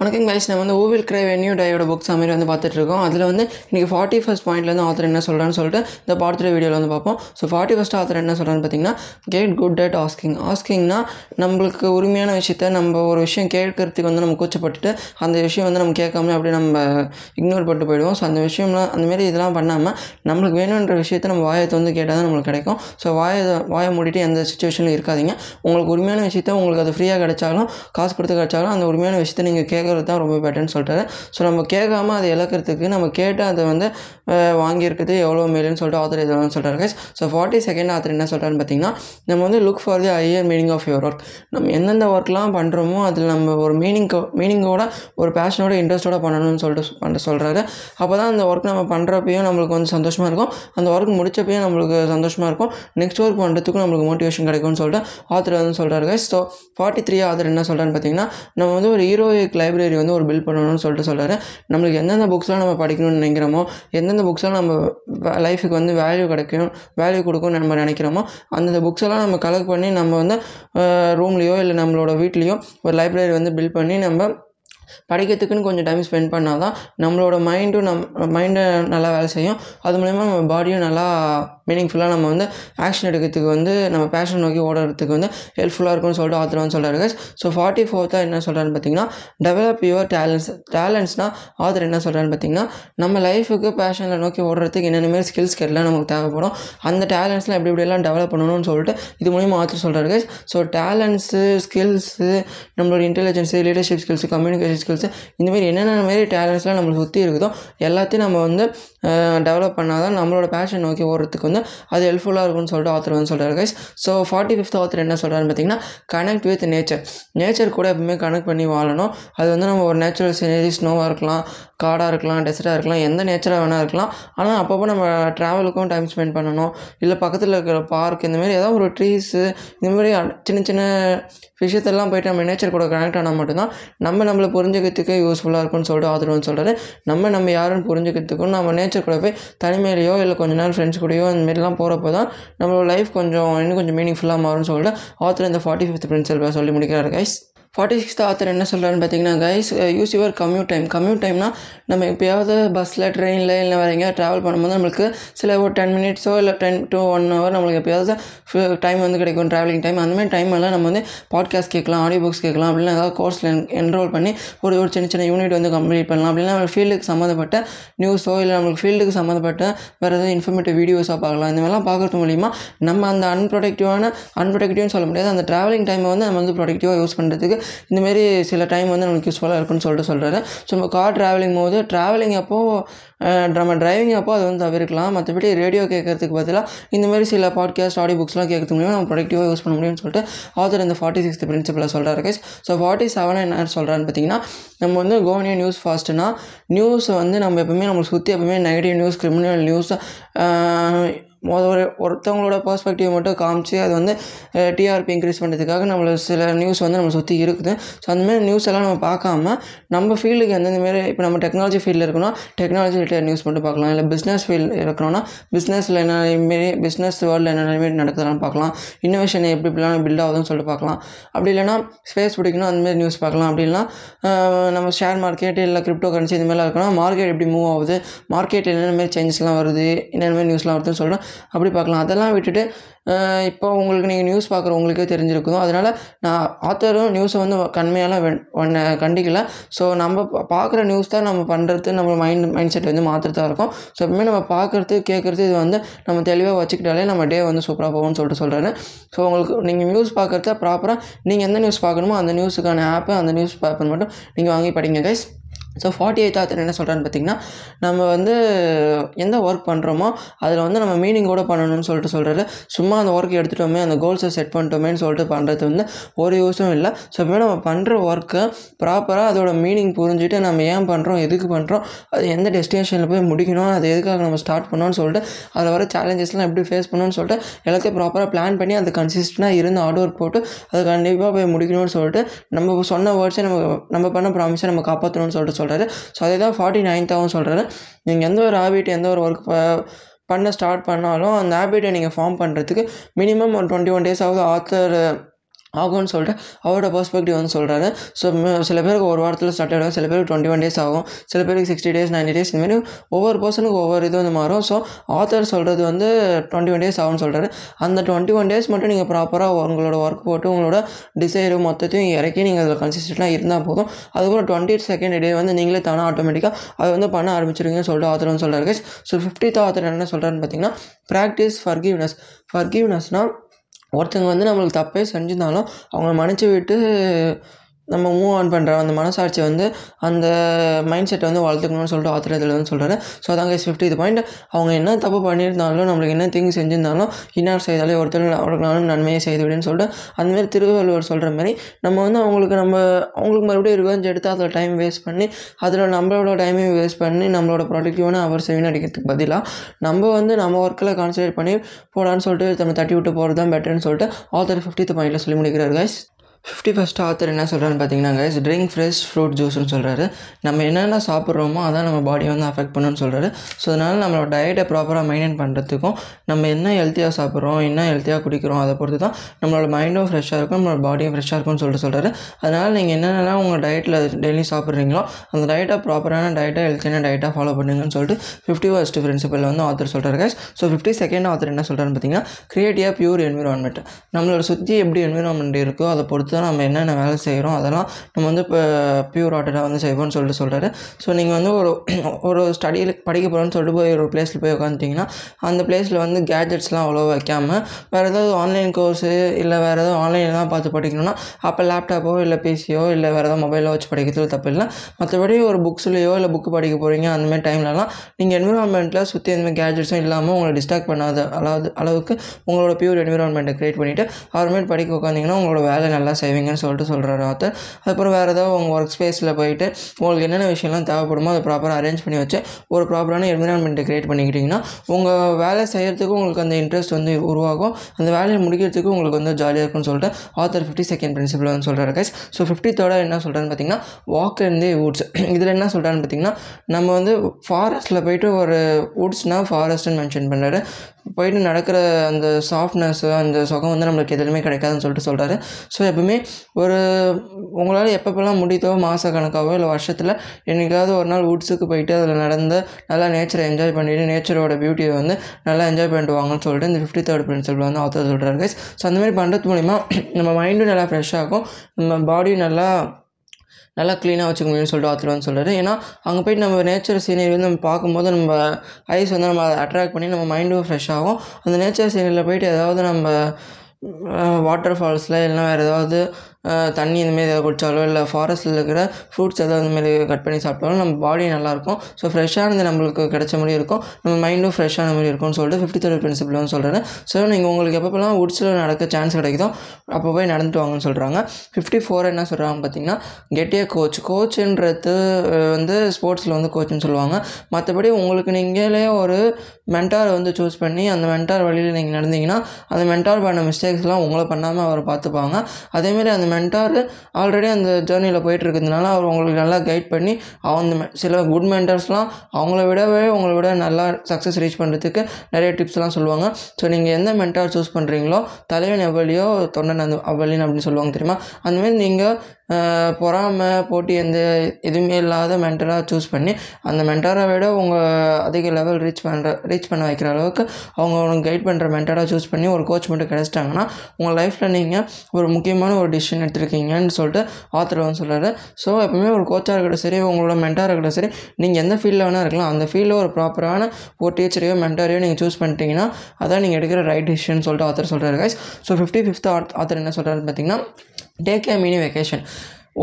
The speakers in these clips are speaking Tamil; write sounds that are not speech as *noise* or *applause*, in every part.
வணக்கம் கைஸ் நம்ம வந்து ஓவில் கிரை வென்யூ டையோட புக்ஸ் மாதிரி வந்து பார்த்துட்டு இருக்கோம் அதில் வந்து இன்றைக்கி ஃபார்ட்டி ஃபஸ்ட் பாயிண்ட்லேருந்து ஆத்தர் என்ன சொல்கிறான்னு சொல்லிட்டு இந்த பார்ட் த்ரீ வீடியோவில் வந்து பார்ப்போம். ஸோ ஃபார்ட்டி ஃபஸ்ட் ஆத்தர் என்ன சொல்கிறான்னு பார்த்தீங்கன்னா கேட் குட் அட் ஆஸ்கிங் ஆஸ்கிங்னா நம்மளுக்கு உரிமையான விஷயத்த நம்ம ஒரு விஷயம் கேட்கறதுக்கு வந்து நம்ம கூச்சப்பட்டுட்டு அந்த விஷயம் வந்து நம்ம கேட்காம அப்படியே நம்ம இக்னோர் பண்ணிட்டு போயிடுவோம். ஸோ அந்த விஷயம்லாம் அந்தமாரி இதெல்லாம் பண்ணாமல் நம்மளுக்கு வேணுன்ற விஷயத்த நம்ம வாயத்தை வந்து கேட்டால் தான் நம்மளுக்கு கிடைக்கும். ஸோ வாயை வாயை மூடிட்டு எந்த சுச்சுவேஷனில் இருக்காதீங்க. உங்களுக்கு உரிமையான விஷயத்த உங்களுக்கு அது ஃப்ரீயாக கிடைச்சாலும் காசு கொடுத்து கிடைச்சாலும் அந்த உரிமையான விஷயத்த நீங்கள் இழக்கிறது தான் ரொம்ப பெட்டர்னு சொல்லிட்டாரு ஸோ நம்ம கேட்காம அதை இழக்கிறதுக்கு நம்ம கேட்டு அதை வந்து வாங்கியிருக்கிறது எவ்வளோ மேலுன்னு சொல்லிட்டு ஆத்தர் எதுவும் சொல்கிறாரு guys so forty second author என்ன சொல்கிறாருன்னு பார்த்தீங்கன்னா நம்ம வந்து look for the higher meaning of your work நம்ம எந்தெந்த ஒர்க்லாம் பண்ணுறோமோ அதில் நம்ம ஒரு மீனிங் மீனிங்கோட ஒரு பேஷனோட இன்ட்ரெஸ்ட்டோட பண்ணணும்னு சொல்லிட்டு பண்ண சொல்கிறாரு அப்போ தான் அந்த ஒர்க் நம்ம பண்ணுறப்பையும் நம்மளுக்கு வந்து சந்தோஷமாக இருக்கும். அந்த ஒர்க் முடிச்சப்பையும் நம்மளுக்கு சந்தோஷமாக இருக்கும். நெக்ஸ்ட் ஒர்க் பண்ணுறதுக்கும் நம்மளுக்கு மோட்டிவேஷன் கிடைக்கும்னு சொல்லிட்டு ஆத்தர் வந்து சொல்கிறாரு guys so forty three author என்ன சொல்கிறான்னு பார்த்தீங்கன்னா நம்ம வந்து ஒரு ஹீரோயிக் லைப்ரரி வந்து ஒரு பில்ட் பண்ணணும்னு சொல்லிட்டு சொல்கிறாரு நம்மளுக்கு எந்தெந்த புக்ஸ்லாம் நம்ம படிக்கணும்னு நினைக்கிறோமோ எந்தெந்த புக்ஸ்லாம் நம்ம லைஃபுக்கு வந்து வேல்யூ கிடைக்கும் வேல்யூ கொடுக்கும்னு நம்ம நினைக்கிறோமோ அந்தந்த புக்ஸ் எல்லாம் நம்ம கலெக்ட் பண்ணி நம்ம வந்து ரூம்லேயோ இல்லை நம்மளோட வீட்லேயோ ஒரு லைப்ரரி வந்து பில்ட் பண்ணி நம்ம படிக்கிறதுக்குன்னு கொஞ்சம் டைம் ஸ்பெண்ட் பண்ணால் தான் நம்மளோட மைண்டும் நம் மைண்டை நல்லா வேலை செய்யும். அது மூலயமா நம்ம பாடியும் நல்லா மீனிங்ஃபுல்லாக நம்ம வந்து ஆக்ஷன் எடுக்கிறதுக்கு வந்து நம்ம பேஷன் நோக்கி ஓடுறதுக்கு வந்து ஹெல்ப்ஃபுல்லாக இருக்கும்னு சொல்லிட்டு ஆத்தர் வந்து சொல்கிறாரு கைஸ் ஸோ ஃபார்ட்டி ஃபோர்த்தாக என்ன சொல்கிறான்னு பார்த்தீங்கன்னா டெவலப் யுவர் டேலண்ட்ஸ் டேலண்ட்ஸ்னால் ஆத்தர் என்ன சொல்கிறான்னு பார்த்தீங்கன்னா நம்ம லைஃபுக்கு பேஷனில் நோக்கி ஓடுறதுக்கு என்னென்ன மாதிரி ஸ்கில்ஸ் எல்லாம் நமக்கு தேவைப்படும். அந்த டேலண்ட்ஸ்லாம் எப்படி எப்படியெல்லாம் டெவலப் பண்ணணும்னு சொல்லிட்டு இது மூலியமாக ஆத்தர் சொல்கிறாரு கைஸ் ஸோ டேலண்ட்ஸு ஸ்கில்ஸு நம்மளோட intelligence leadership skills communication skills இந்த மாதிரி என்னென்ன மாதிரி டேலண்ட்ஸ்லாம் நம்மளை சுற்றி இருக்குதோ எல்லாத்தையும் நம்ம வந்து டெவலப் பண்ணால் தான் நம்மளோட பேஷன் நோக்கி ஓடுறதுக்கு வந்து அது ஹெல்ப்ஃபுல்லாக இருக்கும்னு சொல்லிட்டு ஆத்தர் வந்து சொல்கிறார் guys so forty fifth author என்ன சொல்கிறாருன்னு பார்த்தீங்கன்னா கனெக்ட் வித் நேச்சர் நேச்சர் கூட எப்பவுமே கனெக்ட் பண்ணி வாழணும். அது வந்து நம்ம ஒரு நேச்சுரல் சீனரி ஸ்னோவாக இருக்கலாம் காடாக இருக்கலாம் டெசர்ட்டாக இருக்கலாம் எந்த நேச்சராக வேணால் இருக்கலாம். ஆனால் அப்பப்போ நம்ம ட்ராவலுக்கும் டைம் ஸ்பெண்ட் பண்ணணும். இல்லை பக்கத்தில் இருக்கிற பார்க் இந்தமாரி ஏதாவது ஒரு ட்ரீஸு இந்தமாரி சின்ன சின்ன விஷயத்தெல்லாம் போயிட்டு நம்ம நேச்சர் கூட கனெக்ட் ஆனால் மட்டும்தான் நம்ம நம்மளை புரிஞ்சுக்கிறதுக்கு யூஸ்ஃபுல்லாக இருக்கும்னு சொல்லிட்டு ஆதரவு சொல்கிறாரு நம்ம நம்ம யாருன்னு புரிஞ்சுக்கிறதுக்கும் நம்ம நேச்சர் கூட போய் தனிமையிலையோ இல்லை கொஞ்ச நாள் ஃப்ரெண்ட்ஸ் கூடயோ மாரிலாம் போகிறப்ப தான் நம்மளோட லைஃப் கொஞ்சம் இன்னும் கொஞ்சம் மீனிங்ஃபுல்லாக மாறும்னு சொல்லிட்டு ஆத்தர் இந்த ஃபார்ட்டி ஃபிஃப்த் பிரின்சிபல் சொல்லி முடிக்கிறார் கைஸ் ஃபார்ட்டி சிக்ஸ்த் ஆத்தர் என்ன சொல்கிறான்னு பார்த்தீங்கன்னா guys use uh, your commute time commute டைம்னா நம்ம எப்போயாவது பஸ்ஸில் ட்ரெயினில் இல்லை வேறு எங்கேயாவது ட்ராவல் பண்ணும்போது நம்மளுக்கு சில ஒரு டென் மினிட்ஸோ இல்லை டென் டு ஒன் ஹவர் நம்மளுக்கு எப்போயாவது டைம் வந்து கிடைக்கும். ட்ராவலிங் டைம் அந்த மாதிரி டைம் எல்லாம் நம்ம வந்து பாட்காஸ்ட் கேட்கலாம் ஆடியோ புக்ஸ் கேட்கலாம் அப்படின்னா ஏதாவது கோர்ஸில் என்ரோல் பண்ணி ஒரு ஒரு சின்ன சின்ன யூனிட் வந்து கம்ப்ளீட் பண்ணலாம். அப்படின்னா நம்ம ஃபீல்டுக்கு சம்மந்தப்பட்ட நியூஸோ இல்லை நம்மளுக்கு ஃபீல்டுக்கு சம்மந்தப்பட்ட வேறு ஏதாவது இன்ஃபர்மேட்டிவ் வீடியோஸாக பார்க்கலாம். இந்த மாதிரிலாம் பார்க்கறது மூலிமா நம்ம அந்த அன்ப்ரொடக்டிவான அன்ப்ரொடக்டிவ்னு சொல்ல முடியாது. அந்த ட்ராவலிங் டைமை வந்து நம்ம வந்து ப்ரொடக்டிவாக யூஸ் பண்ணுறதுக்கு இந்தமாரி சில டைம் வந்து நமக்கு யூஸ்ஃபுல்லாக இருக்குன்னு சொல்லிட்டு சொல்கிறாரு ஸோ நம்ம கார் ட்ராவலிங் போது ட்ராவலிங் அப்போது நம்ம டிரைவிங் அப்போ அதை வந்து தவிர்க்கலாம். மற்றபடி ரேடியோ கேட்கறதுக்கு பதிலாக இந்தமாரி சில பாட்காஸ்ட் ஆடியோ புக்ஸ்லாம் கேட்கறது முடியும் நம்ம ப்ரொடக்டிவாக யூஸ் பண்ண முடியும்னு சொல்லிட்டு ஆத்தர் இந்த ஃபார்ட்டி சிக்ஸ்த் பிரின்சிபலை சொல்கிறாரு கைஸ் ஸோ ஃபார்ட்டி செவன் என்ன சொல்கிறான்னு பார்த்தீங்கன்னா நம்ம வந்து கோனியா நியூஸ் ஃபாஸ்ட்னா நியூஸ் வந்து நம்ம எப்பவுமே நம்மளை சுற்றி எப்பவுமே நெகட்டிவ் நியூஸ் கிரிமினல் நியூஸ் ஒரு ஒருத்தவங்களோட பர்ஸ்பெக்டிவ் மட்டும் காமிச்சு அது வந்து டிஆர்பி இன்க்ரீஸ் பண்ணுறதுக்காக நம்மளை சில நியூஸ் வந்து நம்ம சுற்றி இருக்குது. ஸோ அந்தமாரி நியூஸ் எல்லாம் நம்ம பார்க்காம நம்ம ஃபீல்டுக்கு எந்தெந்த மாரி இப்போ நம்ம டெக்னாலஜி ஃபீல்டில் இருக்கணும் டெக்னாலஜி ரிலேட்டட் நியூஸ் மட்டும் பார்க்கலாம். இல்லை பிஸ்னஸ் ஃபீல்டு இருக்கணும்னா பிஸ்னஸில் என்ன மாரி பிஸ்னஸ் வேர்ல்டில் என்னென்ன மாரி நடக்குதுன்னு பார்க்கலாம். இன்னோவேஷன் எப்படி இப்படிலாம் பில்ட் ஆகுதுன்னு சொல்லிட்டு பார்க்கலாம். அப்படி இல்லைனா ஸ்பேஸ் பிடிக்கணும் அந்தமாரி நியூஸ் பார்க்கலாம். அப்படின்னா நம்ம ஷேர் மார்க்கெட் இல்லை கிரிப்டோ கரன்சி இந்த மாதிரிலாம் இருக்கணும் மார்க்கெட் எப்படி மூவ் ஆகுது? மார்க்கெட்டில் என்னென்ன மாதிரி சேஞ்சஸ்லாம் வருது? என்னென்ன மாதிரி நியூஸ்லாம் வருதுன்னு சொல்லிட்டு அப்படி பார்க்கலாம். அதெல்லாம் விட்டுட்டு இப்போ உங்களுக்கு நீங்கள் நியூஸ் பார்க்குற உங்களுக்கே தெரிஞ்சிருக்கும் அதனால் நான் ஆத்தரும் நியூஸை வந்து கண்மையால் ஒன்று கண்டிக்கல. ஸோ நம்ம பா- பார்க்குற நியூஸ் தான் நம்ம பண்ணுறது நம்ம மைண்ட் மைண்ட் செட் வந்து மாற்றுறதா இருக்கும். ஸோ எப்பவுமே நம்ம பார்க்குறது கேட்குறது இது வந்து நம்ம தெளிவாக வச்சுக்கிட்டாலே நம்ம டே வந்து சூப்பராக போகும்னு சொல்லிட்டு சொல்கிறேன் ஸோ உங்களுக்கு நீங்கள் நியூஸ் பார்க்குறத ப்ராப்பராக நீங்கள் எந்த நியூஸ் பார்க்கணுமோ அந்த நியூஸுக்கான ஆப்பு அந்த நியூஸ் பேப்பர் மட்டும் நீங்கள் வாங்கி படிங்க guys so forty eight author என்ன சொல்கிறான்னு பார்த்தீங்கன்னா நம்ம வந்து எந்த ஒர்க் பண்ணுறோமோ அதில் வந்து நம்ம மீனிங்கோட பண்ணணும்னு சொல்லிட்டு சொல்கிறாரு சும்மா அந்த ஒர்க் எடுத்துட்டோமே அந்த கோல்ஸை செட் பண்ணிட்டோமேன்னு சொல்லிட்டு பண்ணுறது வந்து ஒரு யூஸும் இல்லை. ஸோ இப்போ நம்ம பண்ணுற ஒர்க்கை ப்ராப்பராக அதோட மீனிங் புரிஞ்சுட்டு நம்ம ஏன் பண்ணுறோம் எதுக்கு பண்ணுறோம் அது எந்த டெஸ்டினேஷனில் போய் முடிக்கணும் அது எதுக்காக நம்ம ஸ்டார்ட் பண்ணோம்னு சொல்லிட்டு அதில் வர சேலஞ்சஸ்லாம் எப்படி ஃபேஸ் பண்ணணும்னு சொல்லிட்டு எல்லாத்தையும் ப்ராப்பராக பிளான் பண்ணி அது கன்சிஸ்டண்டாக இருந்து ஹார்ட் ஒர்க் போட்டு அது கண்டிப்பாக போய் முடிக்கணும்னு சொல்லிட்டு நம்ம சொன்ன வேர்ட்ஸை நம்ம நம்ம பண்ண ப்ராமிஸை நம்ம காப்பாற்றணும்னு சொல்லிட்டு சொல்கிறாரு ஸோ அதே தான் ஃபார்ட்டி நைன்த்தாகவும் சொல்கிறாரு நீங்கள் எந்த ஒரு ஹாபிட் எந்த ஒரு ஒர்க் பண்ண ஸ்டார்ட் பண்ணாலும் அந்த ஹேபிட்டை நீங்கள் ஃபார்ம் பண்ணுறதுக்கு மினிமம் ஒரு டுவெண்ட்டி ஒன் டேஸ் ஆகுது ஆத்தர் ஆகும்னு சொல்லிட்டு அவரோட பர்ஸ்பெக்டிவ் வந்து சொல்கிறாரு ஸோ சில பேருக்கு ஒரு வாரத்தில் ஸ்டார்ட் ஆகிடும் சில பேருக்கு டுவெண்ட்டி ஒன் டேஸ் ஆகும். சில பேருக்கு சிக்ஸ்டி டேஸ் நைன்டி டேஸ் இந்த மாதிரி ஒவ்வொரு பர்சனுக்கு ஒவ்வொரு இது வந்து மாறும். ஸோ ஆத்தர் சொல்கிறது வந்து டுவெண்ட்டி ஒன் டேஸ் ஆகும்னு சொல்கிறாரு அந்த டுவெண்ட்டி ஒன் டேஸ் மட்டும் நீங்கள் ப்ராப்பராக உங்களோட ஒர்க் போட்டு உங்களோட டிசைரு மொத்தத்தையும் இறக்கி நீங்கள் அதில் கன்சிஸ்டண்ட்டாக இருந்தால் போதும். அதுக்கப்புறம் டுவெண்ட்டி செகண்ட் டே வந்து நீங்களே தானே ஆட்டோமேட்டிக்காக அதை வந்து பண்ண ஆரம்பிச்சிருவீங்கன்னு சொல்லிட்டு ஆத்தர் வந்து சொல்கிறாரு ஸோ ஃபிஃப்டித் ஆத்தர் என்ன சொல்கிறாருன்னு பார்த்தீங்கன்னா ப்ராக்டிஸ் ஃபர்கிவ்னஸ் ஃபர்கிவ்னஸ்னால் ஒருத்தங்க வந்து நம்மளுக்கு தப்பே செஞ்சிருந்தாலும் அவங்கள மன்னிச்சு விட்டு நம்ம மூவ் ஆன் பண்ணுற அந்த மனசாட்சி வந்து அந்த மைண்ட் செட்டை வந்து வளர்த்துக்கணும்னு சொல்லிட்டு ஆத்திர இதில் வந்து சொல்கிறாரு ஸோ அதாங்க ஃபிஃப்டி இது பாயிண்ட் அவங்க என்ன தப்பு பண்ணியிருந்தாலும் நம்மளுக்கு என்ன திங்க் செஞ்சிருந்தாலும் இன்னார் செய்தாலே ஒருத்தர் அவருக்கு நானும் நன்மையை செய்து விடுன்னு சொல்லிட்டு அந்தமாரி திருவள்ளுவர் சொல்கிற மாதிரி நம்ம வந்து அவங்களுக்கு நம்ம அவங்களுக்கு மறுபடியும் ரிவெஞ்ச் எடுத்து அதில் டைம் வேஸ்ட் பண்ணி அதில் நம்மளோட டைமையும் வேஸ்ட் பண்ணி நம்மளோட ப்ரொடக்டிவான அவர் வீணடிக்கிறதுக்கு பதிலாக நம்ம வந்து நம்ம ஒர்க்கில் கான்சன்ட்ரேட் பண்ணி போடான்னு சொல்லிட்டு நம்ம தட்டி விட்டு போகிறது தான் பெட்டர்னு சொல்லிட்டு ஆத்தர் ஃபிஃப்டித் பாயிண்டில் சொல்லி முடிக்கிறார் கைஸ் ஃபிஃப்டி ஃபஸ்ட் ஆத்தர் என்ன சொல்கிறான்னு பார்த்தீங்கன்னா கைஸ் ட்ரிங்க் ஃப்ரெஷ் ஃப்ரூட் ஜூஸ்னு சொல்கிறாரு நம்ம என்னென்ன சாப்பிட்றோமோ அதான் நம்ம பாடியை வந்து அஃபெக்ட் பண்ணுன்னு சொல்கிறாரு ஸோ அதனால் நம்மளோட டயட்டை ப்ராப்பராக மெயின்டைன் பண்ணுறதுக்கும் நம்ம என்ன ஹெல்த்தியாக சாப்பிட்றோம் என்ன ஹெல்த்தியாக குடிக்கிறோம் அதை பொறுத்து தான் நம்மளோட மைண்டும் ஃப்ரெஷ்ஷாக இருக்கும் நம்மளோட பாடியும் ஃப்ரெஷ்ஷாக இருக்கும்னு சொல்லிட்டு சொல்கிறாரு அதனால் நீங்கள் என்னென்னலாம் உங்கள் டயட்டில் டெய்லி சாப்பிட்றீங்களோ அந்த டயட்டை ப்ராப்பரான டயட்டை ஹெல்த்தியான டயட்டாக ஃபாலோ பண்ணுங்கன்னு சொல்லிட்டு ஃபிஃப்டி ஃபஸ்ட் பிரின்சிபல் வந்து ஆத்தர் சொல்கிறாரு guys so fifty second author என்ன சொல்கிறாருன்னு பார்த்தீங்கன்னா கிரியேட்டிவாக பியூர் என்விரான்மெண்ட் நம்மளோட சுற்றி எப்படி என்விரான்மெண்ட் இருக்கோ அதை பொறுத்து தான் நம்ம என்னென்ன வேலை செய்கிறோம் அதெல்லாம் நம்ம வந்து இப்போ பியூர் ஆர்டராக வந்து செய்வோம்னு சொல்லிட்டு சொல்கிறாரு ஸோ நீங்கள் வந்து ஒரு ஒரு ஸ்டடியில் படிக்க போகிறோன்னு சொல்லிட்டு போய் ஒரு பிளேஸில் போய் உட்காந்துட்டிங்கன்னா அந்த பிளேஸில் வந்து கேஜெட்ஸ்லாம் அவ்வளோ வைக்காமல் வேறு ஏதாவது ஆன்லைன் கோர்ஸு இல்லை வேறு ஏதாவது ஆன்லைனில் தான் பார்த்து படிக்கணும்னா அப்போ லேப்டாப்போ இல்லை பிசியோ இல்லை வேறு ஏதாவது மொபைலோ வச்சு படிக்கிறதுல தப்பு இல்லை. மற்றபடி ஒரு புக்ஸ்லையோ இல்லை புக்கு படிக்க போகிறீங்க அந்தமாதிரி டைம்லலாம் நீங்கள் என்விரான்மெண்ட்டில் சுற்றி எந்த கேஜெட்ஸும் இல்லாமல் உங்களை டிஸ்ட்ராக்ட் பண்ணாத அளவு அளவுக்கு உங்களோட பியூர் என்விரான்மெண்ட்டை க்ரியேட் பண்ணிவிட்டு அப்புறமேட்டு படிக்க உட்காந்திங்கன்னா உங்களோட வேலை நல்லா செய்வீங்கன்னு சொல்லிட்டு சொல்கிறாரு ஆத்தர். அதுக்கப்புறம் வேறு ஏதாவது உங்கள் ஒர்க் ஸ்பேஸில் போயிட்டு உங்களுக்கு என்னென்ன விஷயம்லாம் தேவைப்படுமோ அதை ப்ராப்பராக அரேஞ்ச் பண்ணி வச்சு ஒரு ப்ராப்பரான என்விரான்மெண்ட்டை க்ரியேட் பண்ணிக்கிட்டிங்கன்னா உங்கள் வேலை செய்கிறதுக்கு உங்களுக்கு அந்த இன்ட்ரெஸ்ட் வந்து உருவாகும். அந்த வேலையை முடிக்கிறதுக்கு உங்களுக்கு வந்து ஜாலியாக இருக்கும்னு சொல்லிட்டு ஆத்தர் ஃபிஃப்டி செகண்ட் பிரின்சிபல் வந்து சொல்கிறாரு கைஸ் ஸோ ஃபிஃப்டி தேர்டாக என்ன சொல்கிறான்னு பார்த்தீங்கன்னா வாக் இன் தி வுட்ஸ் இதில் என்ன சொல்கிறான்னு பார்த்தீங்கன்னா நம்ம வந்து ஃபாரஸ்ட்டில் போயிட்டு ஒரு வுட்ஸ்னால் ஃபாரஸ்ட்னு மென்ஷன் பண்ணுறாரு போயிட்டு நடக்கிற அந்த சாஃப்ட்னஸ்ஸு அந்த சுகம் வந்து நம்மளுக்கு எதுலையுமே கிடைக்காதுன்னு சொல்லிட்டு சொல்கிறாரு ஸோ எப்பவுமே ஒரு உங்களால் எப்பப்பெல்லாம் முடியுதோ மாத கணக்காகவோ இல்லை வருஷத்தில் என்றைக்காவது ஒரு நாள் வுட்ஸுக்கு போயிட்டு அதில் நடந்து நல்லா நேச்சரை என்ஜாய் பண்ணிவிட்டு நேச்சரோட பியூட்டியை வந்து நல்லா என்ஜாய் பண்ணிட்டு வாங்கன்னு சொல்லிட்டு இந்த ஃபிஃப்டி தேர்ட் பிரின்சிபல் வந்து ஆத்தர் சொல்கிறாரு கைஸ் ஸோ அந்த மாதிரி பண்ணுறது மூலிமா நம்ம மைண்டும் நல்லா ஃப்ரெஷ் ஆகும். நம்ம பாடியும் நல்லா நல்லா க்ளீனாக வச்சுக்க முடியும்னு சொல்லிட்டு ஆத்தர் வந்து சொல்கிறாரு ஏன்னா அங்கே போயிட்டு நம்ம நேச்சர் சீனரி வந்து நம்ம பார்க்கும்போது நம்ம ஐஸ் வந்து நம்ம அட்ராக்ட் பண்ணி நம்ம மைண்டும் ஃப்ரெஷ் ஆகும். அந்த நேச்சர் சீனரியில் போயிட்டு ஏதாவது நம்ம வாட்டர் ஃபால்ஸில் இல்லைனா வேறு ஏதாவது தண்ணி இந்தமாரி ஏதாவது குடித்தாலோ இல்லை ஃபாரஸ்ட்டில் இருக்கிற ஃப்ரூட்ஸ் ஏதாவது இந்தமாரி கட் பண்ணி சாப்பிட்டாலும் நம்ம பாடி நல்லாயிருக்கும். ஸோ ஃப்ரெஷ்ஷானது நம்மளுக்கு கிடைச்ச மாதிரி இருக்கும். நம்ம மைண்டும் ஃப்ரெஷ்ஷான மாதிரி இருக்கும்னு சொல்லிட்டு ஃபிஃப்டி தேர்ட் பிரின்சிபிள்னு வந்து சொல்கிறேன் ஸோ நீங்கள் உங்களுக்கு எப்போல்லாம் உட்ஸில் நடக்க சான்ஸ் கிடைக்குதோ அப்போ போய் நடந்துட்டு வாங்கன்னு சொல்கிறாங்க ஃபிஃப்டி ஃபோர் என்ன சொல்கிறாங்க பார்த்தீங்கன்னா கெட் கோச் கோச்சுன்றது வந்து ஸ்போர்ட்ஸில் வந்து கோச்சுன்னு சொல்லுவாங்க. மற்றபடி உங்களுக்கு நீங்களே ஒரு மென்டாரை வந்து சூஸ் பண்ணி அந்த மென்டார் வழியில் நீங்கள் நடந்தீங்கன்னா அந்த மென்டார் பண்ண மிஸ்டேக்ஸ்லாம் உங்களை பண்ணாமல் அவர் பார்த்துப்பாங்க. அதேமாரி அந்த மென்டார் ஆல்ரெடி அந்த ஜேர்னியில் போயிட்டுருக்கிறதுனால அவர் உங்களுக்கு நல்லா கைட் பண்ணி அந்த சில குட் மென்டர்ஸ்லாம் அவங்கள விடவே உங்களை விட நல்லா சக்ஸஸ் ரீச் பண்ணுறதுக்கு நிறைய டிப்ஸ்லாம் சொல்லுவாங்க. ஸோ நீங்கள் எந்த மென்டார் சூஸ் பண்ணுறீங்களோ தலைவன் எவ்வளியோ தொண்டன் அந்த அவ்வளின்னு அப்படின்னு சொல்லுவாங்க தெரியுமா? அந்தமாரி நீங்கள் பொறாமை போட்டி எந்த எதுவுமே இல்லாத மென்டராக சூஸ் பண்ணி அந்த மென்டாரை விட உங்கள் அதிக லெவல் ரீச் பண்ணுற ரீச் பண்ண வைக்கிற அளவுக்கு அவங்க உங்களுக்கு கைட் பண்ணுற மென்டராக சூஸ் பண்ணி ஒரு கோச் மட்டும் கிடச்சிட்டாங்கன்னா உங்கள் லைஃப்பில் நீங்கள் ஒரு முக்கியமான ஒரு டிசிஷன் எடுத்திருக்கீங்கன்னு சொல்லிட்டு ஆத்தர் வந்து சொல்கிறாரு ஸோ எப்பவுமே ஒரு கோச்சாக இருக்கட்டும் சரி உங்களோட மென்டாராக இருக்கட்டும் சரி நீங்கள் எந்த ஃபீல்டில் வேணால் இருக்கலாம். அந்த ஃபீல்டில் ஒரு ப்ராப்பரான ஒரு டீச்சரையோ மென்டாரையோ நீங்கள் சூஸ் பண்ணிட்டீங்கன்னா அதான் நீங்கள் எடுக்கிற ரைட் டிசிஷன் சொல்லிட்டு ஆத்தர் சொல்கிறாரு guys so fifty fifth author என்ன சொல்கிறாருன்னு பார்த்தீங்கன்னா டேக் ஏ மினி வெக்கேஷன்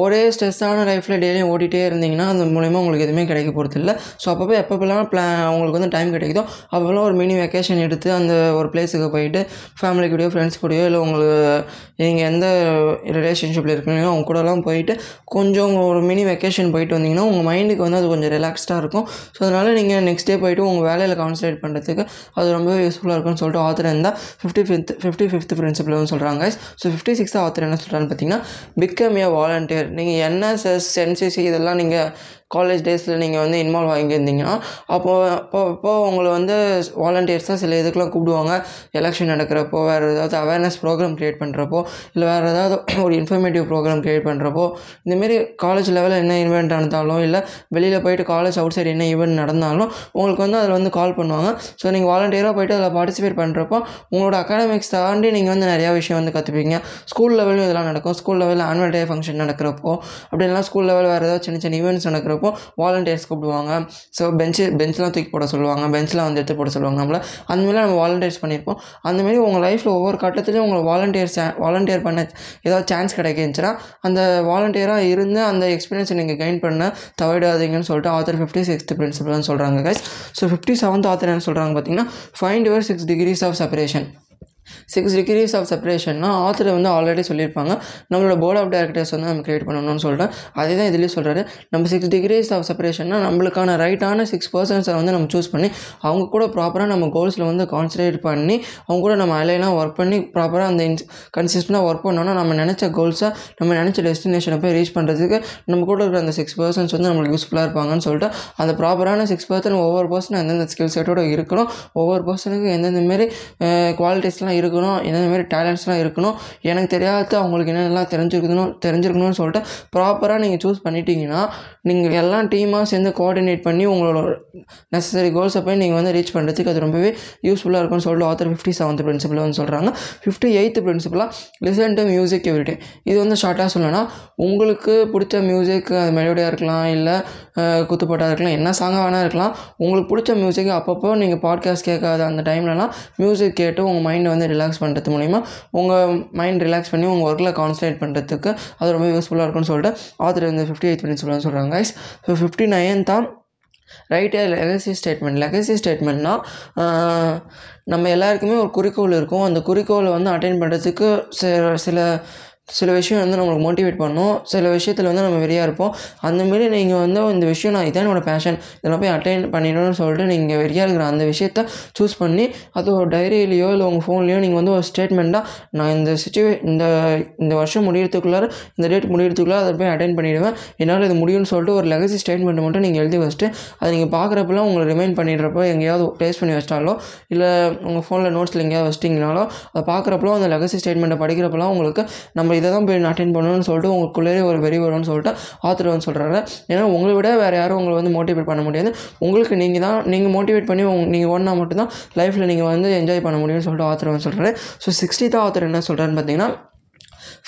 ஒரே ஸ்ட்ரெஸ்ஸான லைஃப்பில் டெய்லியும் ஓடிட்டே இருந்தீங்கன்னா அது மூலிமா உங்களுக்கு எதுவுமே கிடைக்க போகிறது இல்லை ஸோ அப்பப்போ எப்பப்பெல்லாம் பிளா உங்களுக்கு வந்து டைம் கிடைக்குதோ அப்போல்லாம் ஒரு மினி வெக்கேஷன் எடுத்து அந்த ஒரு பிளேஸுக்கு போயிட்டு ஃபேமிலி கூடயோ ஃப்ரெண்ட்ஸ் கூடயோ இல்லை உங்களுக்கு நீங்கள் எந்த ரிலேஷன்ஷிப்பில் இருக்கீங்களோ அவங்க கூடலாம் போயிட்டு கொஞ்சம் ஒரு மினி வெக்கேஷன் போயிட்டு வந்தீங்கன்னா உங்கள் மைண்டுக்கு வந்து அது கொஞ்சம் ரிலாக்ஸ்டாக இருக்கும். ஸோ அதனால் நீங்கள் நெக்ஸ்ட் டே போயிட்டு உங்கள் வேலையில் கான்சன்ட்ரேட் பண்ணுறதுக்கு அது ரொம்பவே யூஸ்ஃபுல்லாக இருக்கும்னு சொல்லிட்டு ஆத்தர் இருந்தால் fifty fifth fifty fifth principle சொல்கிறாங்க ஸோ ஃபிஃப்டி சிக்ஸ்த் ஆத்தர் என்ன சொல்கிறான்னு பார்த்தீங்கன்னா பிகம் ஏ வாலண்டியர் நீங்கள் என்எஸ்எஸ் என்சிசி இதெல்லாம் நீங்கள் காலேஜ் டேஸில் நீங்கள் வந்து இன்வால்வ் ஆகியிருந்தீங்கன்னா அப்போது அப்போ அப்போ உங்களை வந்து வாலண்டியர்ஸ் தான் சில இதுக்கெலாம் கூப்பிடுவாங்க. எலெக்ஷன் நடக்கிறப்போ வேறு ஏதாவது அவேர்னஸ் ப்ரோக்ராம் க்ரியேட் பண்ணுறப்போ இல்லை வேறு ஏதாவது ஒரு இன்ஃபர்மேட்டிவ் ப்ரோக்ராம் க்ரியேட் பண்ணுறப்போ இந்தமாரி காலேஜ் லெவலில் என்ன ஈவெண்ட் நடந்தாலும் இல்லை வெளியில் போயிட்டு காலேஜ் அவுட் சைடு என்ன ஈவெண்ட் நடந்தாலும் உங்களுக்கு வந்து அதில் வந்து கால் பண்ணுவாங்க. ஸோ நீங்கள் வாலண்டியராக போயிட்டு அதில் பார்ட்டிசிபேட் பண்ணுறப்போ உங்களோட அகாடமிக்ஸ் தாண்டி நீங்கள் வந்து நிறையா விஷயம் வந்து கற்றுப்பீங்க ஸ்கூல் லெவலும் இதெல்லாம் நடக்கும். ஸ்கூல் லெவலில் ஆனுவல் டே ஃபங்க்ஷன் நடக்கிறப்போ அப்படின்லாம் ஸ்கூல் லெவல் வேறு ஏதாவது சின்ன சின்ன ஈவெண்ட்ஸ் நடக்கிறப்போ வாலண்டியர்ஸ் கூப்பிடுவாங்க. ஸோ பெஞ்சு பெஞ்ச்லாம் தூக்கி போட சொல்லுவாங்க. பெஞ்ச்லாம் வந்து எடுத்து போட சொல்லுவாங்க நம்மள. அந்தமாதிரி நம்ம வாலண்டியர்ஸ் பண்ணியிருப்போம். அந்தமாரி உங்கள் லைஃப்பில் ஒவ்வொரு கட்டத்துலையும் உங்களை வாலண்டியர்ஸ் வாலண்டியர் பண்ண ஏதாவது சான்ஸ் கிடைக்கிச்சுன்னா அந்த வாலண்டியராக இருந்து அந்த எக்ஸ்பீரியன்ஸை நீங்கள் கெயின் பண்ண தவிடாதீங்கன்னு சொல்லிட்டு ஆத்தர் ஃபிஃப்டி சிக்ஸ்த் பிரின்சிபல்னு சொல்கிறாங்க guys so fifty seventh author என்ன சொல்கிறாங்க பார்த்தீங்கன்னா find your six degrees of separation six degrees of செப்பரேஷன்னா author வந்து ஆல்ரெடி சொல்லியிருப்பாங்க. நம்மளோட போர்ட் ஆஃப் டேரக்டர்ஸ் வந்து நம்ம கிரியேட் பண்ணணும்னு சொல்கிறேன் அதே தான் இதுலேயும் சொல்கிறாரு நம்ம சிக்ஸ் டிகிரிஸ் ஆஃப் செப்பரேஷன்னா நம்மளுக்கான ரைட்டான சிக்ஸ் பர்சன்ஸை வந்து நம்ம சூஸ் பண்ணி அவங்க கூட ப்ராப்பராக நம்ம கோல்ஸில் வந்து கான்சன்ட்ரேட் பண்ணி அவங்க கூட நம்ம அலையெல்லாம் ஒர்க் பண்ணி ப்ராப்பராக அந்த இன்ஸ் கன்சிஸ்டண்டாக ஒர்க் பண்ணோன்னா நம்ம நினச்ச கோல்ஸை நம்ம நினச்ச டெஸ்டினேஷனை போய் ரீச் பண்ணுறதுக்கு நம்ம கூட இருக்கிற அந்த சிக்ஸ் பர்சன்ஸ் வந்து நம்மளுக்கு யூஸ்ஃபுல்லாக இருப்பாங்கன்னு சொல்லிட்டு அந்த ப்ராப்பரான சிக்ஸ் பர்சன் ஒவ்வொரு பர்சனும் எந்தெந்த ஸ்கில் செட்டோட இருக்கணும் ஒவ்வொரு பர்சனுக்கும் எந்தெந்த மாரி குவாலிட்டிஸ்லாம் இருக்கும் தெரிஞ்சுக்கணும் என்னென்ன மாதிரி டேலண்ட்ஸ்லாம் இருக்கணும். எனக்கு தெரியாத அவங்களுக்கு என்னென்னலாம் தெரிஞ்சிருக்கணும் தெரிஞ்சிருக்கணும்னு சொல்லிட்டு ப்ராப்பராக நீங்கள் சூஸ் பண்ணிட்டீங்கன்னா நீங்கள் எல்லாம் டீமாக சேர்ந்து கோஆர்டினேட் பண்ணி உங்களோட நெசசரி கோல்ஸை போய் நீங்கள் வந்து ரீச் பண்ணுறதுக்கு அது ரொம்பவே யூஸ்ஃபுல்லாக இருக்கும்னு சொல்லிட்டு ஆத்தர் ஃபிஃப்டி செவன்த் பிரின்சிபல் வந்து சொல்கிறாங்க fifty eighth பிரின்சிபலாக listen to music every day இது வந்து ஷார்ட்டாக சொல்லணும்னா உங்களுக்கு பிடிச்ச மியூசிக் அது மெலோடியாக இருக்கலாம் இல்லை குத்துப்பாட்டாக இருக்கலாம். என்ன சாங்காக வேணால் இருக்கலாம். உங்களுக்கு பிடிச்ச மியூசிக் அப்பப்போ நீங்கள் பாட்காஸ்ட் கேட்காத அந்த டைம்லலாம் மியூசிக் கேட்டு உங்கள் மைண்டை வந்து ரிலாக்ஸ் பண்ணுறது மூலிமா உங்கள் மைண்ட் ரிலாக்ஸ் பண்ணி உங்கள் ஒர்க்கில் கான்சன்ட்ரேட் பண்ணுறதுக்கு அது ரொம்ப யூஸ்ஃபுல்லாக இருக்கும்னு சொல்லிட்டு ஆத்தர் வந்து ஃபிஃப்டி எயிட் பிரின்சிபல்னு சொல்கிறாங்க கைஸ் ஸோ ஃபிஃப்டி நைன் தான் ரைட் லெகசி ஸ்டேட்மெண்ட் லெகசி ஸ்டேட்மெண்ட்னா நம்ம எல்லாருக்குமே ஒரு குறிக்கோள் இருக்கும். அந்த குறிக்கோளை வந்து அட்டைன் பண்ணுறதுக்கு சில சில சில விஷயம் வந்து நம்மளுக்கு மோட்டிவேட் பண்ணும். சில விஷயத்தில் வந்து நம்ம வெறியாக இருப்போம். அந்தமாரி நீங்கள் வந்து இந்த விஷயம் நான் இதான் என்னோடய பேஷன் இதெல்லாம் போய் அட்டைன் பண்ணிடணும்னு சொல்லிட்டு நீங்கள் வெறியாக இருக்கிற அந்த விஷயத்த சூஸ் பண்ணி அது ஒரு டைரியிலையோ இல்லை உங்கள் ஃபோன்லேயோ நீங்கள் வந்து ஒரு ஸ்டேட்மெண்ட்டாக நான் இந்த சுச்சுவே இந்த இந்த வருஷம் முடியறதுக்குள்ளார இந்த டேட் முடியறதுக்குள்ளார அதை போய் அட்டைன் பண்ணிவிடுவேன் என்னால் இது முடியும்னு சொல்லிட்டு ஒரு லெகசி ஸ்டேட்மெண்ட் மட்டும் நீங்கள் எழுதி வச்சுட்டு அதை நீங்கள் பார்க்குறப்பெல்லாம் உங்களை ரிமைண்ட் பண்ணிடுறப்போ எங்கேயாவது ப்ளேஸ் பண்ணி வச்சிட்டாலோ இல்லை உங்கள் ஃபோனில் நோட்ஸில் எங்கேயாவது வச்சிட்டிங்கனாலோ அதை பார்க்குறப்பெல்லாம் அந்த லெகசி ஸ்டேட்மெண்ட்டை படிக்கிறப்பெல்லாம் உங்களுக்கு நம்ம இதை தான் போய் அட்டென்ட் பண்ணணும்னு சொல்லிட்டு உங்களுக்குள்ளேயே ஒரு வெறி வரும்னு சொல்லிட்டு ஆத்தர் வந்து சொல்கிறாரு ஏன்னா உங்களை விட வேறு யாரும் உங்களை வந்து மோட்டிவேட் பண்ண முடியாது. உங்களுக்கு நீங்கள் தான் நீங்கள் மோட்டிவேட் பண்ணி உங் நீங்கள் ஒன்றா மட்டும்தான் லைஃப்பில் நீங்கள் வந்து என்ஜாய் பண்ண முடியும்னு சொல்லிட்டு ஆத்தர் வந்து சொல்கிறாரு ஸோ தான் ஆத்தர் என்ன சொல்கிறாருன்னு பார்த்தீங்கன்னா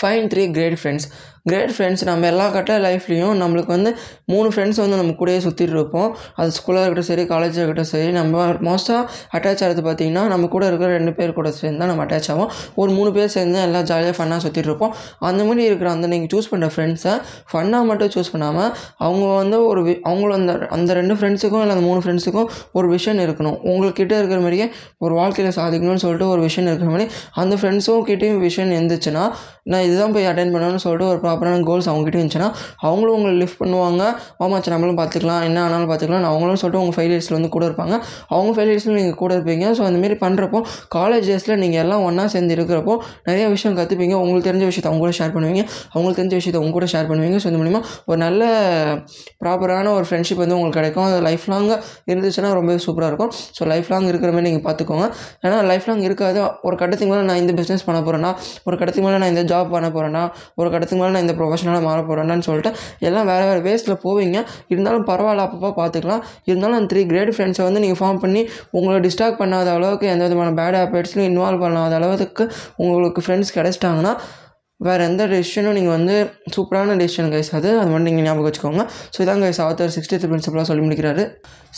find three great friends great friends நம்ம எல்லா கட்ட லைஃப்லேயும் நம்மளுக்கு வந்து மூணு ஃப்ரெண்ட்ஸ் வந்து நம்ம கூடயே சுற்றிட்டு இருப்போம். அது ஸ்கூலாக இருக்கட்டும் சரி காலேஜாக இருக்கட்டும் சரி நம்ம மோஸ்ட்டாக அட்டாச் ஆகிறது பார்த்திங்கன்னா நம்ம கூட இருக்கிற ரெண்டு பேர் கூட சேர்ந்து தான் நம்ம அட்டாச் ஆகும் ஒரு மூணு பேர் சேர்ந்து எல்லாம் ஜாலியாக ஃபன்னாக சுற்றிட்டு இருப்போம். அந்த மாதிரி இருக்கிற அந்த நீங்கள் சூஸ் பண்ணுற ஃப்ரெண்ட்ஸை ஃபன்னாக மட்டும் சூஸ் பண்ணாமல் அவங்க வந்து ஒரு வி அவங்கள அந்த அந்த ரெண்டு ஃப்ரெண்ட்ஸுக்கும் இல்லை அந்த மூணு ஃப்ரெண்ட்ஸுக்கும் ஒரு விஷன் இருக்கணும். உங்கள்கிட்ட இருக்கிற மாதிரியே ஒரு வாழ்க்கையில் சாதிக்கணும்னு சொல்லிட்டு ஒரு விஷன் இருக்கிற மாதிரி அந்த ஃப்ரெண்ட்ஸும் கிட்டேயும் விஷன் இருந்துச்சுன்னா நான் இதுதான் போய் அட்டைன் பண்ணணும்னு சொல்லிட்டு ஒரு ப்ராப்பரான கோல்ஸ் அவங்ககிட்ட இருந்துச்சுன்னா அவங்களும் உங்களை லிஃப்ட் பண்ணுவாங்க. ஆமாச்சு நம்மளும் பார்த்துக்கலாம். என்ன ஆனாலும் பார்த்துக்கலாம். அவங்களும் சொல்லிட்டு உங்கள் ஃபெயிலியர்ஸில் வந்து கூட இருப்பாங்க. அவங்க ஃபெயிலியர்ஸில் நீங்கள் கூட இருப்பீங்க. ஸோ அந்தமாரி பண்ணுறப்போ காலேஜ் டேஸில் நீங்கள் எல்லாம் ஒன்றா சேர்ந்து இருக்கிறப்போ நிறைய விஷயம் கற்றுப்பீங்க உங்களுக்கு தெரிஞ்ச விஷயத்தை அவங்க கூட ஷேர் பண்ணுவீங்க. அவங்களுக்கு தெரிஞ்ச விஷயத்தை உங்க கூட ஷேர் பண்ணுவீங்க. ஸோ இந்த மூலிமா ஒரு நல்ல ப்ராப்பரான ஒரு ஃப்ரெண்ட்ஷிப் வந்து உங்களுக்கு கிடைக்கும். அது லைஃப் லாங்காக இருந்துச்சுன்னா ரொம்பவே சூப்பராக இருக்கும். ஸோ லைஃப் லாங் இருக்கிற மாதிரி நீங்கள் பார்த்துக்கோங்க. ஏன்னா லைஃப் லாங் இருக்காது. ஒரு கட்டத்துக்கு மேலே நான் இந்த பிஸ்னஸ் பண்ண போகிறேன்னா ஒரு கட்டத்துக்கு மேலே நான் இந்த ஜாப் பண்ண போகிறேன்னா ஒரு கட்டத்துக்கு மேலே நான் இந்த ப்ரொஃபஷனலாக மாற போகிறேன்னு சொல்லிட்டு எல்லாம் வேறு வேறு வேஸ்ட்டில் போவீங்க. இருந்தாலும் பரவாயில்ல அப்பப்போ பார்த்துக்கலாம். இருந்தாலும் அந்த த்ரீ கிரேட் ஃப்ரெண்ட்ஸை வந்து நீங்கள் ஃபார்ம் பண்ணி உங்களை டிஸ்டர்ப் பண்ணாத அளவுக்கு எந்த விதமான பேட் ஹேபிட்ஸ்லையும் இன்வால்வ் பண்ணாத அளவுக்கு உங்களுக்கு ஃப்ரெண்ட்ஸ் கிடச்சிட்டாங்கன்னா வேறு எந்த டெசிஷனும் நீங்கள் வந்து சூப்பரான டெசிஷன் கைஸ் அது அது மட்டும் நீங்கள் ஞாபகம் வச்சுக்கோங்க. ஸோ இதான் கைஸ் ஆத்தர் சிக்ஸ்டி பிரின்சிபலாக சொல்லி முடிக்கிறாரு.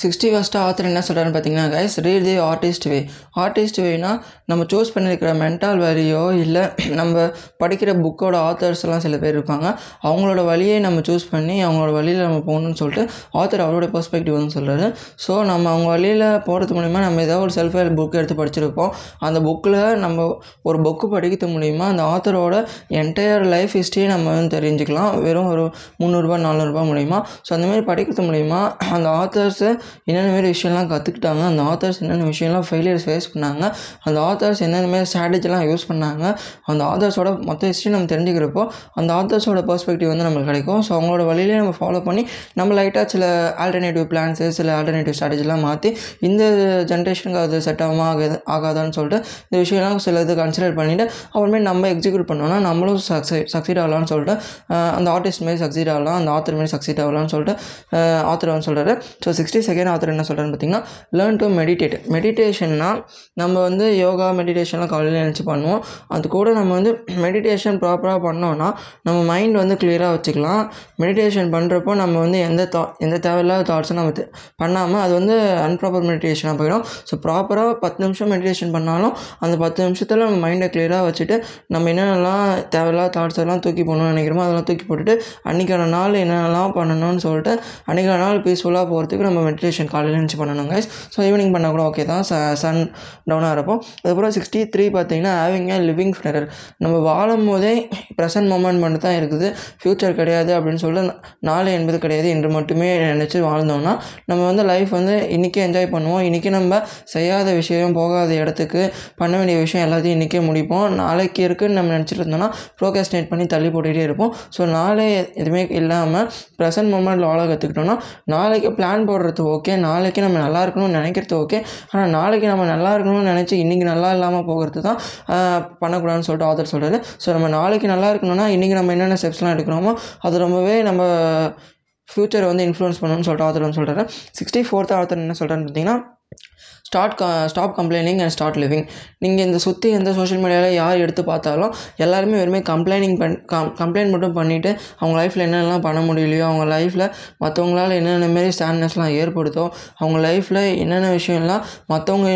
சிக்ஸ்டி ஃபஸ்ட்டு ஆத்தர் என்ன சொல்கிறாருன்னு பார்த்தீங்கன்னா guys read the artist way artist வேனா நம்ம சூஸ் பண்ணியிருக்கிற மென்டல் வழியோ இல்லை நம்ம படிக்கிற புக்கோட ஆத்தர்ஸ் எல்லாம் சில பேர் இருப்பாங்க. அவங்களோட வழியை நம்ம சூஸ் பண்ணி அவங்களோட வழியில் நம்ம போகணும்னு சொல்லிட்டு ஆத்தர் அவரோட பெர்ஸ்பெக்டிவ் வந்து சொல்கிறாரு ஸோ நம்ம அவங்க வழியில் போகிறது மூலிமா நம்ம ஏதோ ஒரு செல்ஃப் ஹெல்ப் புக் எடுத்து படிச்சிருப்போம். அந்த புக்கில் நம்ம ஒரு புக்கு படிக்கிறது மூலிமா அந்த ஆத்தரோட என்டையர் லைஃப் ஹிஸ்ட்ரியை நம்ம வந்து தெரிஞ்சுக்கலாம். வெறும் ஒரு முந்நூறுரூபா நானூறுரூபா மூலிமா ஸோ அந்தமாரி படிக்கிறது மூலிமா அந்த ஆத்தர்ஸு என்னென்ன மாரி விஷயம்லாம் கற்றுக்கிட்டாங்க அந்த ஆத்தர்ஸ் என்னென்ன விஷயம்லாம் ஃபெயிலியர்ஸ் ஃபேஸ் பண்ணாங்க அந்த ஆத்தர்ஸ் என்னென்ன மாரி ஸ்ட்ராட்டஜிலாம் யூஸ் பண்ணாங்க அந்த ஆத்தர்ஸோட மொத்த ஹிஸ்ட்ரி நம்ம தெரிஞ்சுக்கிறப்போ அந்த ஆத்தர்ஸோட பர்ஸ்பெக்டிவ் வந்து நம்மளுக்கு கிடைக்கும். ஸோ அவங்களோட வழியிலே நம்ம ஃபாலோ பண்ணி நம்ம லைட்டாக சில ஆல்டர்னேட்டிவ் பிளான்ஸு சில ஆல்டர்னேட்டிவ் ஸ்ட்ராட்டஜிலாம் மாற்றி இந்த ஜென்ரேஷனுக்கு அது செட் ஆகுமா ஆகாது ஆகாதான்னு சொல்லிட்டு இந்த விஷயம்லாம் சில இது கன்சிடர் பண்ணிவிட்டு அப்புறமே நம்ம எக்ஸிக்யூட் பண்ணோன்னா நம்ம நம்மளும் சக்ஸை சக்சீட் ஆகலாம்னு சொல்லிட்டு அந்த ஆர்டிஸ்ட் மாரி சக்சீட் ஆகலாம் அந்த ஆத்தர் மாரி சக்சீட் ஆகலாம்னு சொல்லிட்டு ஆத்தர் வந்து சொல்கிறாரு ஸோ சிக்ஸ்டி செகண்ட் ஆத்தர் என்ன சொல்கிறாருன்னு பார்த்தீங்கன்னா லேர்ன் டு மெடிடேட் மெடிடேஷன்னா நம்ம வந்து யோகா மெடிடேஷன்லாம் காலையில் நினச்சி பண்ணுவோம். அது கூட நம்ம வந்து மெடிடேஷன் ப்ராப்பராக பண்ணோன்னா நம்ம மைண்ட் வந்து கிளியராக வச்சுக்கலாம். மெடிடேஷன் பண்ணுறப்போ நம்ம வந்து எந்த தா எந்த தேவையில்லாத தாட்ஸும் நம்ம பண்ணாமல் அது வந்து அன்ப்ராப்பர் மெடிடேஷனாக போயிடும். ஸோ ப்ராப்பராக பத்து நிமிஷம் மெடிடேஷன் பண்ணாலும் அந்த பத்து நிமிஷத்தில் நம்ம மைண்டை கிளியராக வச்சுட்டு நம்ம என்னென்னலாம் தேவையில்லாத தாட்ஸ் எல்லாம் தூக்கி போடணும்னு நினைக்கிறோமோ அதெல்லாம் தூக்கி போட்டுட்டு அன்றைக்கான நாள் என்னென்னலாம் பண்ணணும்னு சொல்லிட்டு அன்றைக்கான நாள் பீஸ்ஃபுல்லாக போகிறதுக்கு நம்ம மெடிடேஷன் காலையில் எழுந்துச்சு பண்ணணும் கைஸ் ஸோ ஈவினிங் பண்ணால் கூட ஓகே தான். சன் டவுனாக இருப்போம். அதுக்கப்புறம் சிக்ஸ்டி த்ரீ பார்த்தீங்கன்னா ஹேவிங் ஏ லிவிங் ஃபெரர் நம்ம வாழும் போதே ப்ரெசன்ட் மூமெண்ட் மட்டும் தான் இருக்குது. ஃப்யூச்சர் கிடையாது அப்படின்னு சொல்லிட்டு நாளை என்பது கிடையாது இன்று மட்டுமே நினச்சி வாழ்ந்தோம்னா நம்ம வந்து லைஃப் வந்து இன்றைக்கே என்ஜாய் பண்ணுவோம். இன்றைக்கி நம்ம செய்யாத விஷயம் போகாத இடத்துக்கு பண்ண வேண்டிய விஷயம் எல்லாத்தையும் இன்றைக்கே முடிப்போம். நாளைக்கு இருக்குன்னு நம்ம நினச்சிட்டு இருந்தோம்னா ப்ரோகாஸ்டினேட் பண்ணி தள்ளி போட்டுகிட்டே இருப்போம். ஸோ நாளே எதுவுமே இல்லாமல் ப்ரெசன்ட் மூமெண்ட்டில் வாழ கற்றுக்கிட்டோம்னா நாளைக்கு பிளான் போடுறது ஓகே நாளைக்கு நம்ம நல்லா இருக்கணும்னு நினைக்கிறது ஓகே ஆனால் நாளைக்கு நம்ம நல்லா இருக்கணும்னு நினச்சி இன்றைக்கி நல்லா இல்லாமல் போகிறது தான் பண்ணக்கூடாதுன்னு சொல்லிட்டு ஆதர் சொல்கிறாரு ஸோ நம்ம நாளைக்கு நல்லா இருக்கணும்னா இன்றைக்கி நம்ம என்னென்ன ஸ்டெப்ஸ்லாம் எடுக்கிறோமோ அது ரொம்பவே நம்ம ஃப்யூச்சரை வந்து இன்ஃப்ளூயன்ஸ் பண்ணணும்னு சொல்லிட்டு ஆதர் வந்து சொல்கிறாரு சிக்ஸ்டி ஃபோர்த் ஆத்தர் என்ன சொல்கிறேன்னு பார்த்தீங்கன்னா ஸ்டார்ட் க stop complaining and start living நீங்கள் இந்த சுற்றி எந்த சோஷியல் மீடியாவில் யார் எடுத்து பார்த்தாலும் எல்லாருமே வெறுமே கம்ப்ளைனிங் பண் கம் கம்ப்ளைண்ட் மட்டும் பண்ணிவிட்டு அவங்க லைஃப்பில் என்னென்னலாம் பண்ண முடியலையோ அவங்க லைஃப்பில் மற்றவங்களால என்னென்ன மாரி ஸ்டாண்ட்னஸ்லாம் ஏற்படுத்தோ அவங்க லைஃப்பில் என்னென்ன விஷயம்லாம் மற்றவங்க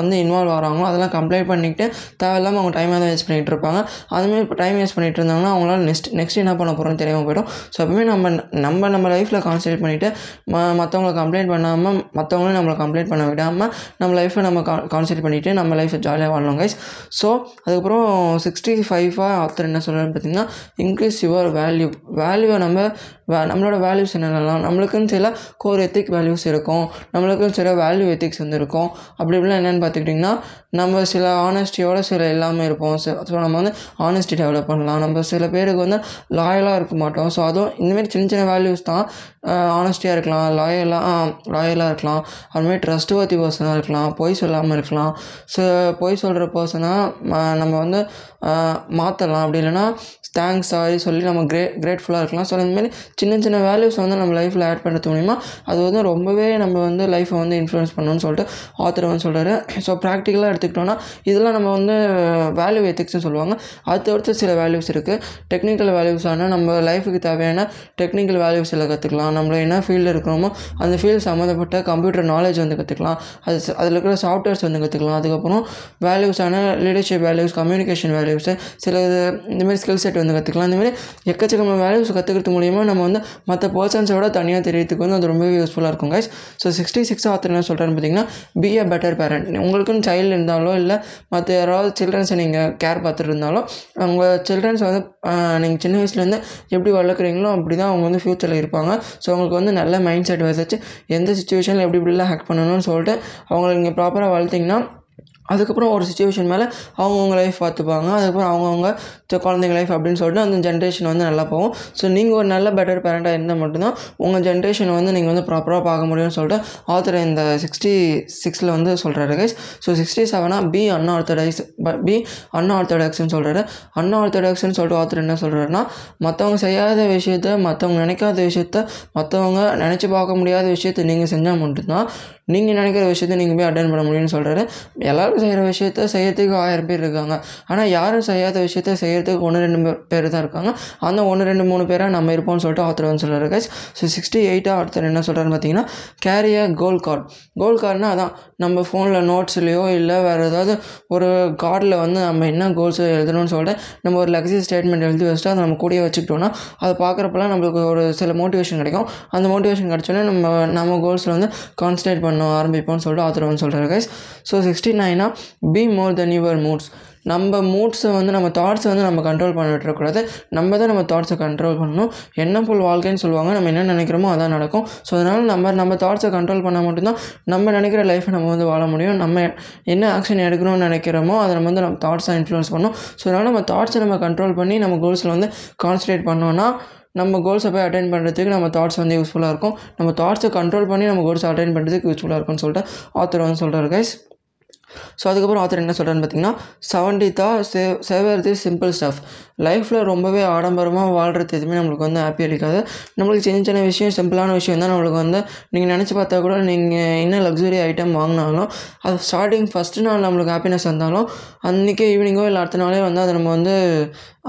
வந்து இன்வால்வ் ஆகிறாங்களோ அதெல்லாம் கம்ப்ளைண்ட் பண்ணிக்கிட்டு தேவையில்லாமல் அவங்க டைமாக தான் வேஸ்ட் பண்ணிகிட்டு இருப்பாங்க. அதுமாரி இப்போ டைம் வேஸ்ட் பண்ணிட்டு இருந்தாங்கன்னா அவங்களால நெக்ஸ்ட் நெக்ஸ்ட் என்ன பண்ண போகிறோம்னு தெரியாமல் போயிடும். ஸோ எப்பவுமே நம்ம நம்ம நம்ம லைஃப்பில் கான்சன்ட்ரேட் பண்ணிவிட்டு ம மற்றவங்கள கம்ப்ளைண்ட் பண்ணாமல் மற்றவங்களும் நம்மளை கம்ப்ளைண்ட் பண்ண விடாமல் நம்ம லைஃப்பை நம்ம கா கான்சன்ட்ரேட் பண்ணிவிட்டு நம்ம லைஃப்பை ஜாலியாக வாழணும் கைஸ் ஸோ அதுக்கப்புறம் சிக்ஸ்டி ஃபைவாக ஆத்தர் என்ன சொல்கிறாருன்னு பார்த்தீங்கன்னா இன்க்ரீஸ் யுவர் வேல்யூ வேல்யூவை நம்ம வே நம்மளோட வேல்யூஸ் என்னென்னலாம்? நம்மளுக்குன்னு சில கோர் எத்திக் வேல்யூஸ் இருக்கும். நம்மளுக்குன்னு சில வேல்யூ எத்திக்ஸ் வந்து இருக்கும். அப்படி இப்படிலாம் என்னென்னு பார்த்துக்கிட்டிங்கன்னா நம்ம சில ஆனஸ்டியோட சில எல்லாமே இருப்போம். ஸோ நம்ம வந்து ஆனஸ்டி டெவலப் பண்ணலாம். நம்ம சில பேருக்கு வந்து லாயலாக இருக்க மாட்டோம். ஸோ அதுவும் இந்தமாரி சின்ன சின்ன வேல்யூஸ் தான் ஆனஸ்டியாக இருக்கலாம். லாயலாக லாயலாக இருக்கலாம். அதுமாதிரி ட்ரஸ்ட் வர்த்தி பர்சனாக இருக்கலாம். பொய் சொல்லாமல் இருக்கலாம். ஸோ பொய் சொல்கிற பர்சனாக நம்ம வந்து மாற்றலாம் அப்படி இல்லைன்னா தேங்க்ஸ் சாரி சொல்லி நம்ம கிரே கிரேட்ஃபுல்லாக இருக்கலாம். ஸோ இந்தமாரி சின்ன சின்ன வேல்யூஸ் வந்து நம்ம லைஃப்பில் ஆட் பண்ணுறது மூலிமா அது வந்து ரொம்பவே நம்ம வந்து லைஃப்பை வந்து இன்ஃப்ளூயன்ஸ் பண்ணணும்னு சொல்லிட்டு ஆத்தர் வந்து சொல்கிறாரு ஸோ ப்ராக்டிக்கலாக எடுத்துக்கிட்டோன்னா இதெல்லாம் நம்ம வந்து வேல்யூ எத்திக்ஸ்னு சொல்லுவாங்க. அது தவிர்த்து சில வேல்யூஸ் இருக்குது டெக்னிக்கல் வேல்யூஸான நம்ம லைஃபுக்கு தேவையான டெக்னிக்கல் வேல்யூஸ் எல்லாம் கற்றுக்கலாம் நம்மள என்ன ஃபீல்டில் இருக்கிறோமோ அந்த ஃபீல்டு சம்மந்தப்பட்ட கம்ப்யூட்டர் நாலேஜ் வந்து கற்றுக்கலாம் அது அதில் இருக்கிற சாஃப்ட்வேர்ஸ் வந்து கற்றுக்கலாம் அதுக்கப்புறம் வேல்யூஸான லீடர்ஷிப் வேல்யூஸ் கம்யூனிகேஷன் வேல்யூஸு சில இது இந்தமாரி ஸ்கில் செட் வந்து கற்றுக்கலாம் இந்தமாதிரி எக்கச்சக்கமான வேல்யூஸ் கற்றுக்கிறது மூலிமா நம்ம வந்து மற்ற பர்சன்ஸோட தனியாக தெரியறதுக்கு வந்து அது ரொம்பவே யூஸ்ஃபுல்லாக இருக்கும் guys so sixty six author என்ன சொல்கிறேன்னு பார்த்தீங்கன்னா பி அ பெட்டர் பேரண்ட் உங்களுக்குன்னு சைல்டு இருந்தாலோ இல்லை மற்ற யாராவது சில்ட்ரன்ஸை நீங்கள் கேர் பார்த்துட்டு இருந்தாலோ உங்கள் சில்ட்ரன்ஸ் வந்து நீங்கள் சின்ன வயசுலேருந்து எப்படி வளர்க்குறீங்களோ அப்படி தான் அவங்க வந்து ஃப்யூச்சரில் இருப்பாங்க. ஸோ அவங்களுக்கு வந்து நல்ல மைண்ட் செட் வச்சு எந்த சுச்சுவேஷனில் எப்படி இப்படிலாம் ஹேக் பண்ணணும்னு சொல்லிட்டு அவங்கள நீங்கள் ப்ராப்பராக வளர்த்திங்கன்னா அதுக்கப்புறம் ஒரு சுச்சுவேஷன் மேலே அவங்கவுங்க லைஃப் பார்த்துப்பாங்க. அதுக்கப்புறம் அவங்கவுங்க குழந்தைங்க லைஃப் அப்படின்னு சொல்லிட்டு அந்த ஜென்ரேஷன் வந்து நல்லா போகும். ஸோ நீங்கள் ஒரு நல்ல பெட்டர் பேரண்ட்டாக இருந்தால் மட்டும்தான் உங்கள் ஜென்ரேஷன் வந்து நீங்கள் வந்து ப்ராப்பராக பார்க்க முடியும்னு சொல்லிட்டு ஆத்தர் இந்த சிக்ஸ்டி சிக்ஸில் வந்து சொல்கிறாரு கைஸ் ஸோ சிக்ஸ்டி செவனாக பி அன்ஆர்த்தடாக்ஸ் பி அன்ஆர்த்தடாக்ஸ்னு சொல்கிறாரு அன்ஆர்த்தடாக்ஸ்னு சொல்லிட்டு ஆத்தர் என்ன சொல்கிறாருன்னா மற்றவங்க செய்யாத விஷயத்த மற்றவங்க நினைக்காத விஷயத்த மற்றவங்க நினச்சி பார்க்க முடியாத விஷயத்த நீங்கள் செஞ்சால் மட்டும்தான் நீங்கள் நினைக்கிற விஷயத்த நீங்கள் போய் அட்டன் பண்ண முடியும்னு சொல்கிறாரு எல்லாரும் செய்கிற விஷயத்த செய்யறதுக்கு ஆயிரம் பேர் இருக்காங்க. ஆனால் யாரும் செய்யாத விஷயத்த செய்கிறதுக்கு ஒன்று ரெண்டு பேர் தான் இருக்காங்க. அந்த ஒன்று ரெண்டு மூணு பேராக நம்ம இருப்போம்னு சொல்லிட்டு ஆத்தர் வந்து சொல்கிறாரு கைஸ் ஸோ சிக்ஸ்டி எயிட்டாக ஆத்தர் என்ன சொல்கிறாருன்னு பார்த்தீங்கன்னா கேரிய கோல் கார்டு கோல் கார்டுனா அதான் நம்ம ஃபோனில் நோட்ஸ்லேயோ இல்லை வேறு ஏதாவது ஒரு கார்டில் வந்து நம்ம என்ன கோல்ஸ் எழுதணும்னு சொல்லிட்டு நம்ம ஒரு லக்ஸி ஸ்டேட்மெண்ட் எழுதி வச்சுட்டு அதை நம்ம கூடயே வச்சுக்கிட்டோம்னா அதை பார்க்குறப்பெல்லாம் நம்மளுக்கு ஒரு சில மோட்டிவேஷன் கிடைக்கும். அந்த மோட்டிவேஷன் கிடச்சோன்னே நம்ம நம்ம கோல்ஸில் வந்து கான்சன்ட்ரேட் பண்ண ஆரம்பிப்போம்னு சொல்லிட்டு ஆத்தர் வந்து guys so sixty நைனாக be more than your moods நம்ம மூட்ஸை வந்து நம்ம தாட்ஸை வந்து நம்ம கண்ட்ரோல் பண்ண விட்டுறக்கூடாது நம்ம தான் நம்ம தாட்ஸை கண்ட்ரோல் பண்ணணும். எண்ணம் போல் வாழ்க்கைன்னு சொல்லுவாங்க நம்ம என்ன நினைக்கிறோமோ அதான் நடக்கும். ஸோ அதனால் நம்ம நம்ம தாட்ஸை கண்ட்ரோல் பண்ணால் மட்டும்தான் நம்ம நினைக்கிற லைஃப்பை நம்ம வந்து வாழ முடியும். நம்ம என்ன ஆக்ஷன் எடுக்கணும்னு நினைக்கிறோமோ அதை நம்ம வந்து நம்ம தாட்ஸை இன்ஃப்ளூன்ஸ் பண்ணணும் ஸோ அதனால் நம்ம தாட்ஸை நம்ம கண்ட்ரோல் பண்ணி நம்ம கோல்ஸில் வந்து கான்சன்ட்ரேட் பண்ணோன்னா நம்ம கோல்ஸை போய் அட்டைன் பண்ணுறதுக்கு நம்ம தாட்ஸ் வந்து யூஸ்ஃபுல்லாக இருக்கும். நம்ம தாட்ஸை கண்ட்ரோல் பண்ணி நம்ம கோல்ஸை அட்டைன் பண்ணுறதுக்கு யூஸ்ஃபுல்லாக இருக்கும்னு சொல்லிட்டு ஆத்தர் வந்து சொல்கிறார் கைஸ் ஸோ அதுக்கப்புறம் ஆத்தர் என்ன சொல்கிறான்னு பார்த்தீங்கன்னா செவன்டீத்தா save savour the simple stuff லைஃப்பில் ரொம்பவே ஆடம்பரமாக வாழ்கிறது எதுவுமே நம்மளுக்கு வந்து ஹாப்பி அளிக்காது. நம்மளுக்கு சின்ன சின்ன விஷயம் சிம்பிளான விஷயம் தான் நம்மளுக்கு வந்து நீங்கள் நினச்சி பார்த்தா கூட நீங்கள் என்ன லக்ஸுரி ஐட்டம் வாங்கினாலும் அது ஸ்டார்டிங் ஃபஸ்ட்டு நாள் நம்மளுக்கு ஹாப்பினஸ் வந்தாலும் அன்றைக்கி ஈவினிங்கோ இல்லை அடுத்த நாளே வந்து அது நம்ம வந்து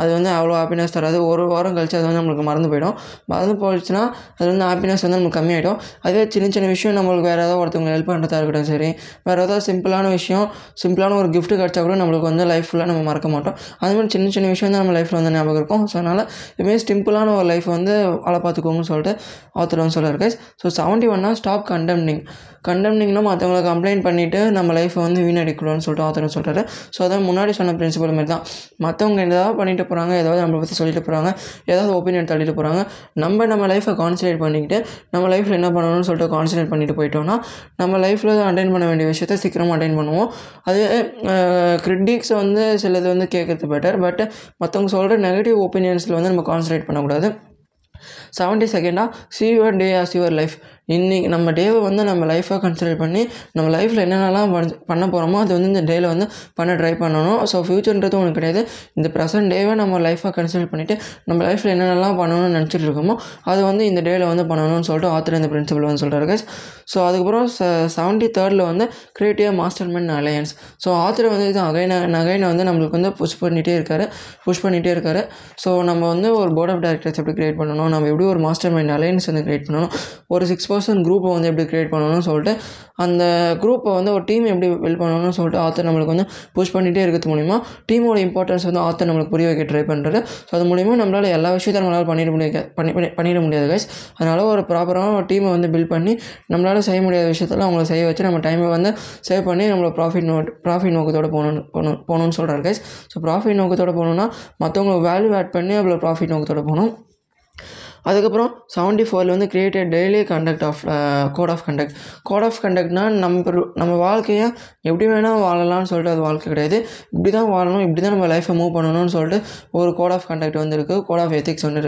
அது வந்து அவ்வளோ ஹாப்பினஸ் தராது. ஒரு வாரம் கழிச்சு அது வந்து நம்மளுக்கு மறந்து போயிடும். மறந்து போயிடுச்சுன்னா அது வந்து ஹாப்பினஸ் வந்து நமக்கு கம்மியாயிடும். அதே சின்ன சின்ன விஷயம் நம்மளுக்கு வேறு ஏதாவது ஒருத்தவங்க ஹெல்ப் பண்ணுறதா இருக்கட்டும் சரி வேறு ஏதாவது சிம்பிளான விஷயம் சிம்பிளான ஒரு கிஃப்ட் கிடச்சா கூட நம்மளுக்கு வந்து லைஃப் ஃபுல்லாக நம்ம மறக்க மாட்டோம். அது மாதிரி சின்ன சின்ன விஷயம் தான் நம்ம லைஃப்பில் வந்து ஞாபகம் இருக்கும். ஸோ அதனால் இதுமாரி சிம்பிளான ஒரு லைஃப் வந்து வாழை பார்த்துக்கோங்கன்னு சொல்லிட்டு ஆத்தர் வந்து சொல்லியிருக்கேன் ஸோ செவன்ட்டி ஒன்னா ஸ்டாப் கண்டெம்னிங் கண்டெம்னிங்னா மற்றவங்களை கம்ப்ளைண்ட் பண்ணிவிட்டு நம்ம லைஃப்பை வந்து வீணடிக்கணும்னு சொல்லிட்டு ஆத்தர் சொல்கிறாரு ஸோ அதான் முன்னாடி சொன்ன பிரின்சிபல் மாதிரி தான். மற்றவங்க ஏதாவது பண்ணிட்டு போகிறாங்க ஏதாவது நம்மளை பற்றி சொல்லிட்டு போகிறாங்க ஏதாவது ஒப்பீனியன் தள்ளிட்டு போகிறாங்க நம்ம நம்ம லைஃப்பை கான்சன்ட்ரேட் பண்ணிக்கிட்டு நம்ம லைஃப்பில் என்ன பண்ணணும்னு சொல்லிட்டு கான்சன்ட்ரேட் பண்ணிட்டு போயிட்டோம்னா நம்ம லைஃப்பில் அட்டைன் பண்ண வேண்டிய விஷயத்த சீக்கிரமாக அட்டைன் பண்ணுவோம். அதே கிரிட்டிக்ஸ் வந்து சிலது வந்து கேட்குறது பெட்டர் பட் மற்றவங்க சொல்கிற நெகட்டிவ் ஒப்பீனியன்ஸில் வந்து நம்ம கான்சன்ட்ரேட் பண்ணக்கூடாது. செவன்ட்டி செகண்டாக see your day as your life இன்றைக்கி நம்ம டேவை வந்து நம்ம லைஃபாக கன்சிடர் பண்ணி நம்ம லைஃப்பில் என்னென்னலாம் பண்ண பண்ண போகிறோமோ அது வந்து இந்த டேயில் வந்து பண்ண ட்ரை பண்ணணும். ஸோ ஃப்யூச்சர்ன்றது ஒன்று கிடையாது. இந்த ப்ரெசன்ட் டேவை நம்ம லைஃபாக கன்சிடர் பண்ணிவிட்டு நம்ம லைஃப்பில் என்னென்னலாம் பண்ணணும்னு நினச்சிட்டு இருக்கோமோ அது வந்து இந்த டேயில் வந்து பண்ணணும்னு சொல்லிட்டு ஆத்தர் இந்த பிரின்சிபல் வந்து சொல்கிறாரு ஸோ அதுக்கப்புறம் செவன்ட்டி தேர்டில் வந்து creative mastermind alliance so author வந்து இது அகைன நகைனை வந்து நம்மளுக்கு வந்து புஷ் பண்ணிகிட்டே இருக்காரு. புஷ் பண்ணிகிட்டே இருக்காரு. ஸோ நம்ம வந்து ஒரு போர்ட் ஆஃப் டைரக்டர்ஸ் எப்படி கிரியேட் பண்ணணும்? நம்ம எப்படி ஒரு மாஸ்டர் மைண்ட் அலையன்ஸ் வந்து கிரியேட் பண்ணணும்? ஒரு சிக்ஸ் பர்சன் குரூப்பை வந்து எப்படி க்ரியேட் பண்ணணும்னு சொல்லிட்டு அந்த குரூப்பை வந்து ஒரு டீம் எப்படி பில்ட் பண்ணணும்னு சொல்லிட்டு ஆத்தர் நம்மளுக்கு வந்து புஷ் பண்ணிகிட்டே இருக்கிறது மூலிமா டீமோட இம்பார்ட்டன்ஸ் வந்து ஆத்தர் நம்மளுக்கு புரிய வைக்க ட்ரை பண்ணுறது ஸோ அது மூலிமா நம்மளால் எல்லா விஷயத்தையும் நம்மளால் பண்ணிட முடியாது பண்ணி பண்ணி- பண்ணிட முடியாது கைஸ் அதனால் ஒரு ப்ராப்பரான ஒரு டீமை வந்து பில்ட் பண்ணி நம்மளால் செய்ய முடியாத விஷயத்தில் அவங்கள செய்ய வச்சு நம்ம டைமை வந்து சேவ் பண்ணி நம்மளோட ப்ராஃபிட் நோட் ப்ராஃபிட் நோக்கத்தோட போகணும் போகணும் போகணும்னு சொல்கிறார் கைஸ் ஸோ ப்ராஃபிட் நோக்கத்தோட போகணுன்னா மற்றவங்களுக்கு வேல்யூ ஆட் பண்ணி அவ்வளோ ப்ராஃபிட் நோக்கத்தோட போகணும். அதுக்கப்புறம் செவன்ட்டி ஃபோரில் வந்து created daily conduct of code of conduct code of கண்டக்ட்னா நம்ம நம்ம வாழ்க்கையை எப்படி வேணால் வாழலாம்னு சொல்லிட்டு அது வாழ்க்கை கிடையாது. இப்படி தான் வாழணும் இப்படி தான் நம்ம லைஃப்பை மூவ் பண்ணணும்னு சொல்லிட்டு ஒரு கோட் ஆஃப் கண்டக்ட் வந்து இருக்குது கோட் ஆஃப் எத்திக்ஸ் வந்து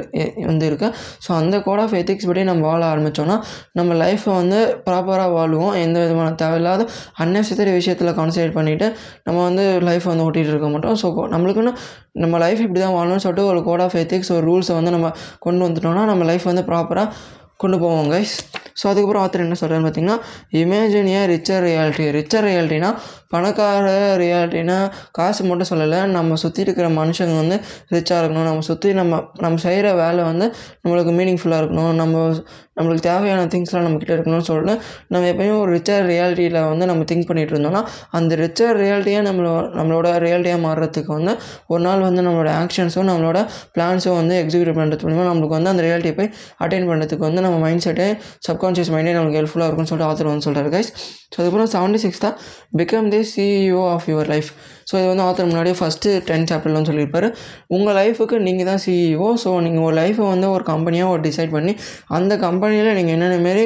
வந்து இருக்குது ஸோ அந்த கோட் ஆஃப் எத்திக்ஸ் படி நம்ம வாழ ஆரம்பித்தோன்னா நம்ம லைஃப்பை வந்து ப்ராப்பராக வாழ்வோம் எந்த விதமான தேவையில்லாத அன்னெசரி விஷயத்தில் கான்சன்ட்ரேட் பண்ணிவிட்டு நம்ம வந்து லைஃப் வந்து ஓட்டிகிட்டு இருக்க மாட்டோம். ஸோ நம்மளுக்குன்னு நம்ம லைஃப் இப்படி தான் வாழணும்னு சொல்லிட்டு ஒரு கோட் ஆஃப் எத்திக்ஸ் ஒரு ரூல்ஸை வந்து நம்ம கொண்டு வந்துட்டோம்னா நம்ம லைஃப் வந்து ப்ராப்பராக கொண்டு போவோம் கைஸ் ஸோ அதுக்கப்புறம் ஆத்தர் என்ன சொல்கிறான்னு பார்த்தீங்கன்னா இமேஜின் ரிச்சர் ரியாலிட்டி ரிச்சர் ரியாலிட்டினா பணக்கார ரியாலிட்டினா காசு மட்டும் சொல்லலை நம்ம சுற்றி இருக்கிற மனுஷங்க வந்து ரிச்சாக இருக்கணும். நம்ம சுற்றி நம்ம நம்ம செய்கிற வேலை வந்து நம்மளுக்கு மீனிங்ஃபுல்லாக இருக்கணும். நம்ம நம்மளுக்கு தேவையான திங்ஸ்லாம் நம்மக்கிட்ட இருக்கணும்னு சொல்லிட்டு நம்ம எப்பயும் ஒரு ரிச்சர் ரியாலிட்டியில் வந்து நம்ம திங்க் பண்ணிகிட்டு இருந்தோம்னா அந்த ரிச்சர் ரியாலிட்டியாக நம்மளோ நம்மளோட ரியாலிட்டியாக மாறுறதுக்கு வந்து ஒரு நாள் வந்து நம்மளோட ஆக்ஷன்ஸும் நம்மளோட பிளான்ஸும் வந்து எக்ஸிக்யூட் பண்ணுறது மூலிமா நம்மளுக்கு வந்து அந்த ரியாலிட்டியை போய் அட்டைன் பண்ணுறதுக்கு வந்து நம்ம மைண்ட் செட்டே சப்கான்ஷியஸ் மைண்டே நமக்கு ஹெல்ப்ஃபுல்லாக இருக்கும்னு சொல்லிட்டு ஆத்தர் வந்து சொல்கிறார் கைஸ் ஸோ அதுக்கப்புறம் செவன்ட்டி சிக்ஸ் தான் become the CEO of your life so இது வந்து ஆத்தர் முன்னாடியே ஃபஸ்ட்டு டென் சாப்டர்லாம் சொல்லியிருப்பார். உங்கள் லைஃபுக்கு நீங்கள் தான் சிஇஓ ஸோ நீங்கள் ஒரு லைஃப்பை வந்து ஒரு கம்பெனியாக ஒரு டிசைட் பண்ணி அந்த கம்பெனியில் நீங்கள் என்னென்ன மாரி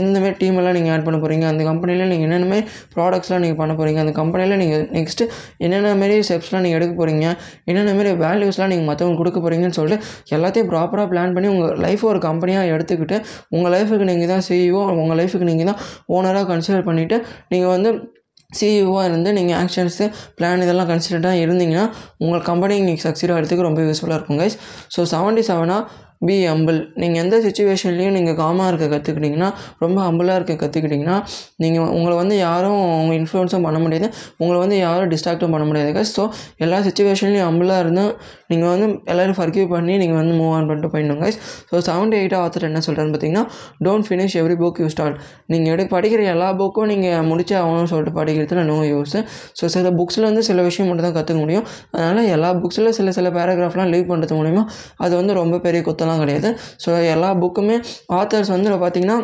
எந்த மாரி டீம் எல்லாம் நீங்கள் ஆட் பண்ண போகிறீங்க அந்த கம்பெனியில் நீங்கள் என்னென்ன மாரி ப்ராடக்ட்ஸ்லாம் நீங்கள் பண்ண போகிறீங்க அந்த கம்பெனியில் நீங்கள் நெக்ஸ்ட்டு என்னென்ன மாரி ஸ்டெப்ஸ்லாம் நீங்கள் எடுக்க போகிறீங்க என்னென்ன மாரி வேல்யூஸ்லாம் நீங்கள் மற்றவங்களுக்கு கொடுக்க போகிறீங்கன்னு சொல்லிட்டு எல்லாத்தையும் ப்ராப்பராக பிளான் பண்ணி உங்கள் லைஃப்பை ஒரு கம்பெனியாக எடுத்துக்கிட்டு உங்கள் லைஃபுக்கு நீங்கள் தான் சிஇஓ உங்கள் லைஃபுக்கு நீங்கள் தான் ஓனராக கன்சிடர் பண்ணிவிட்டு நீங்கள் வந்து சிஇஓவாக இருந்து நீங்கள் ஆக்ஷன்ஸு பிளான் இதெல்லாம் கன்சிடர்டாக இருந்தீங்கன்னா உங்கள் கம்பெனி நீங்கள் சக்சீட் ஆகிறதுக்கு ரொம்ப யூஸ்ஃபுல்லாக இருக்கும் கைஸ் ஸோ செவன்ட்டி செவனாக பி அம்பிள் நீங்கள் எந்த சுச்சுவேஷன்லேயும் நீங்கள் காமாக இருக்க கற்றுக்கிட்டிங்கன்னா ரொம்ப அம்பிளாக இருக்க கற்றுக்கிட்டிங்கன்னா நீங்கள் உங்களை வந்து யாரும் உங்கள் இன்ஃப்ளூயன்ஸும் பண்ண முடியாது. உங்களை வந்து யாரும் டிஸ்ட்ராக்டும் பண்ண முடியாது கைஸ் ஸோ எல்லா சுச்சுவேஷன்லேயும் அம்பிளாக இருந்தும் நீங்கள் வந்து எல்லோரும் ஃபர்கியூ பண்ணி நீங்கள் வந்து மூவ் ஆன் பண்ணிட்டு போயிடணும் guys so seventy eight author என்ன சொல்கிறான்னு பார்த்தீங்கன்னா don't finish every book you start நீங்கள் எடு படிக்கிற எல்லா புக்கும் நீங்கள் முடிச்சே ஆகணும்னு சொல்லிட்டு படிக்கிறதுல நோ யூஸ் ஸோ சில புக்ஸில் வந்து சில விஷயம் மட்டும் தான் கற்றுக்க முடியும். அதனால் எல்லா புக்ஸில் சில சில பேராகிராஃப்லாம் லீவ் பண்ணுறது மூலிமா அது வந்து ரொம்ப பெரிய குத்தம் குத்தலாம் கிடையாது. ஸோ எல்லா புக்குமே ஆத்தர்ஸ் வந்து பார்த்தீங்கன்னா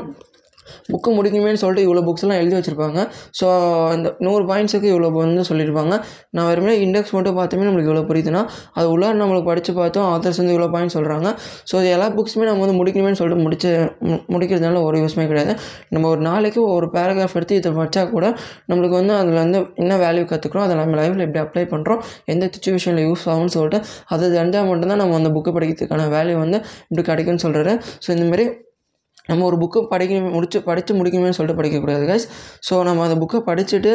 புக்கு முடிக்குமேனு சொல்லிட்டு இவ்வளோ புக்ஸ்லாம் எழுதி வச்சுருப்பாங்க. ஸோ அந்த நூறு பாயிண்ட்ஸுக்கு இவ்வளோ வந்து சொல்லியிருப்பாங்க. நான் வெறுமே இண்டெக்ஸ் மட்டும் பார்த்துமே நம்மளுக்கு இவ்வளோ புரியுதுன்னா அது உள்ளார நம்மளுக்கு படித்து பார்த்தோம் ஆத்தர்ஸ் வந்து இவ்வளோ பாயிண்ட் சொல்கிறாங்க ஸோ இது எல்லா புக்ஸுமே நம்ம வந்து முடிக்கணுமேனு சொல்லிட்டு முடிச்சு மு- முடிக்கிறதுனால ஒரு யூஸ்மே கிடையாது. நம்ம ஒரு நாளைக்கு ஒரு பேராகிராஃப் எடுத்து இதை படித்தா கூட நம்மளுக்கு வந்து அதில் வந்து என்ன வேல்யூ கற்றுக்குறோம் அதை நம்ம லைஃப்பில் எப்படி அப்ளை பண்ணுறோம் எந்த சுச்சுவேஷனில் யூஸ் ஆகும்னு சொல்லிட்டு அது தெரிஞ்சால் மட்டும்தான் நம்ம அந்த புக்கு படிக்கிறதுக்கான வேல்யூ வந்து இப்படி கிடைக்கும்னு சொல்கிறாரு ஸோ இந்தமாரி நம்ம ஒரு புக்கு படிக்கணும் முடிச்சு படித்து முடிக்கணும்னு சொல்லிட்டு படிக்கக்கூடாது கைஸ் ஸோ நம்ம அந்த புக்கை படிச்சுட்டு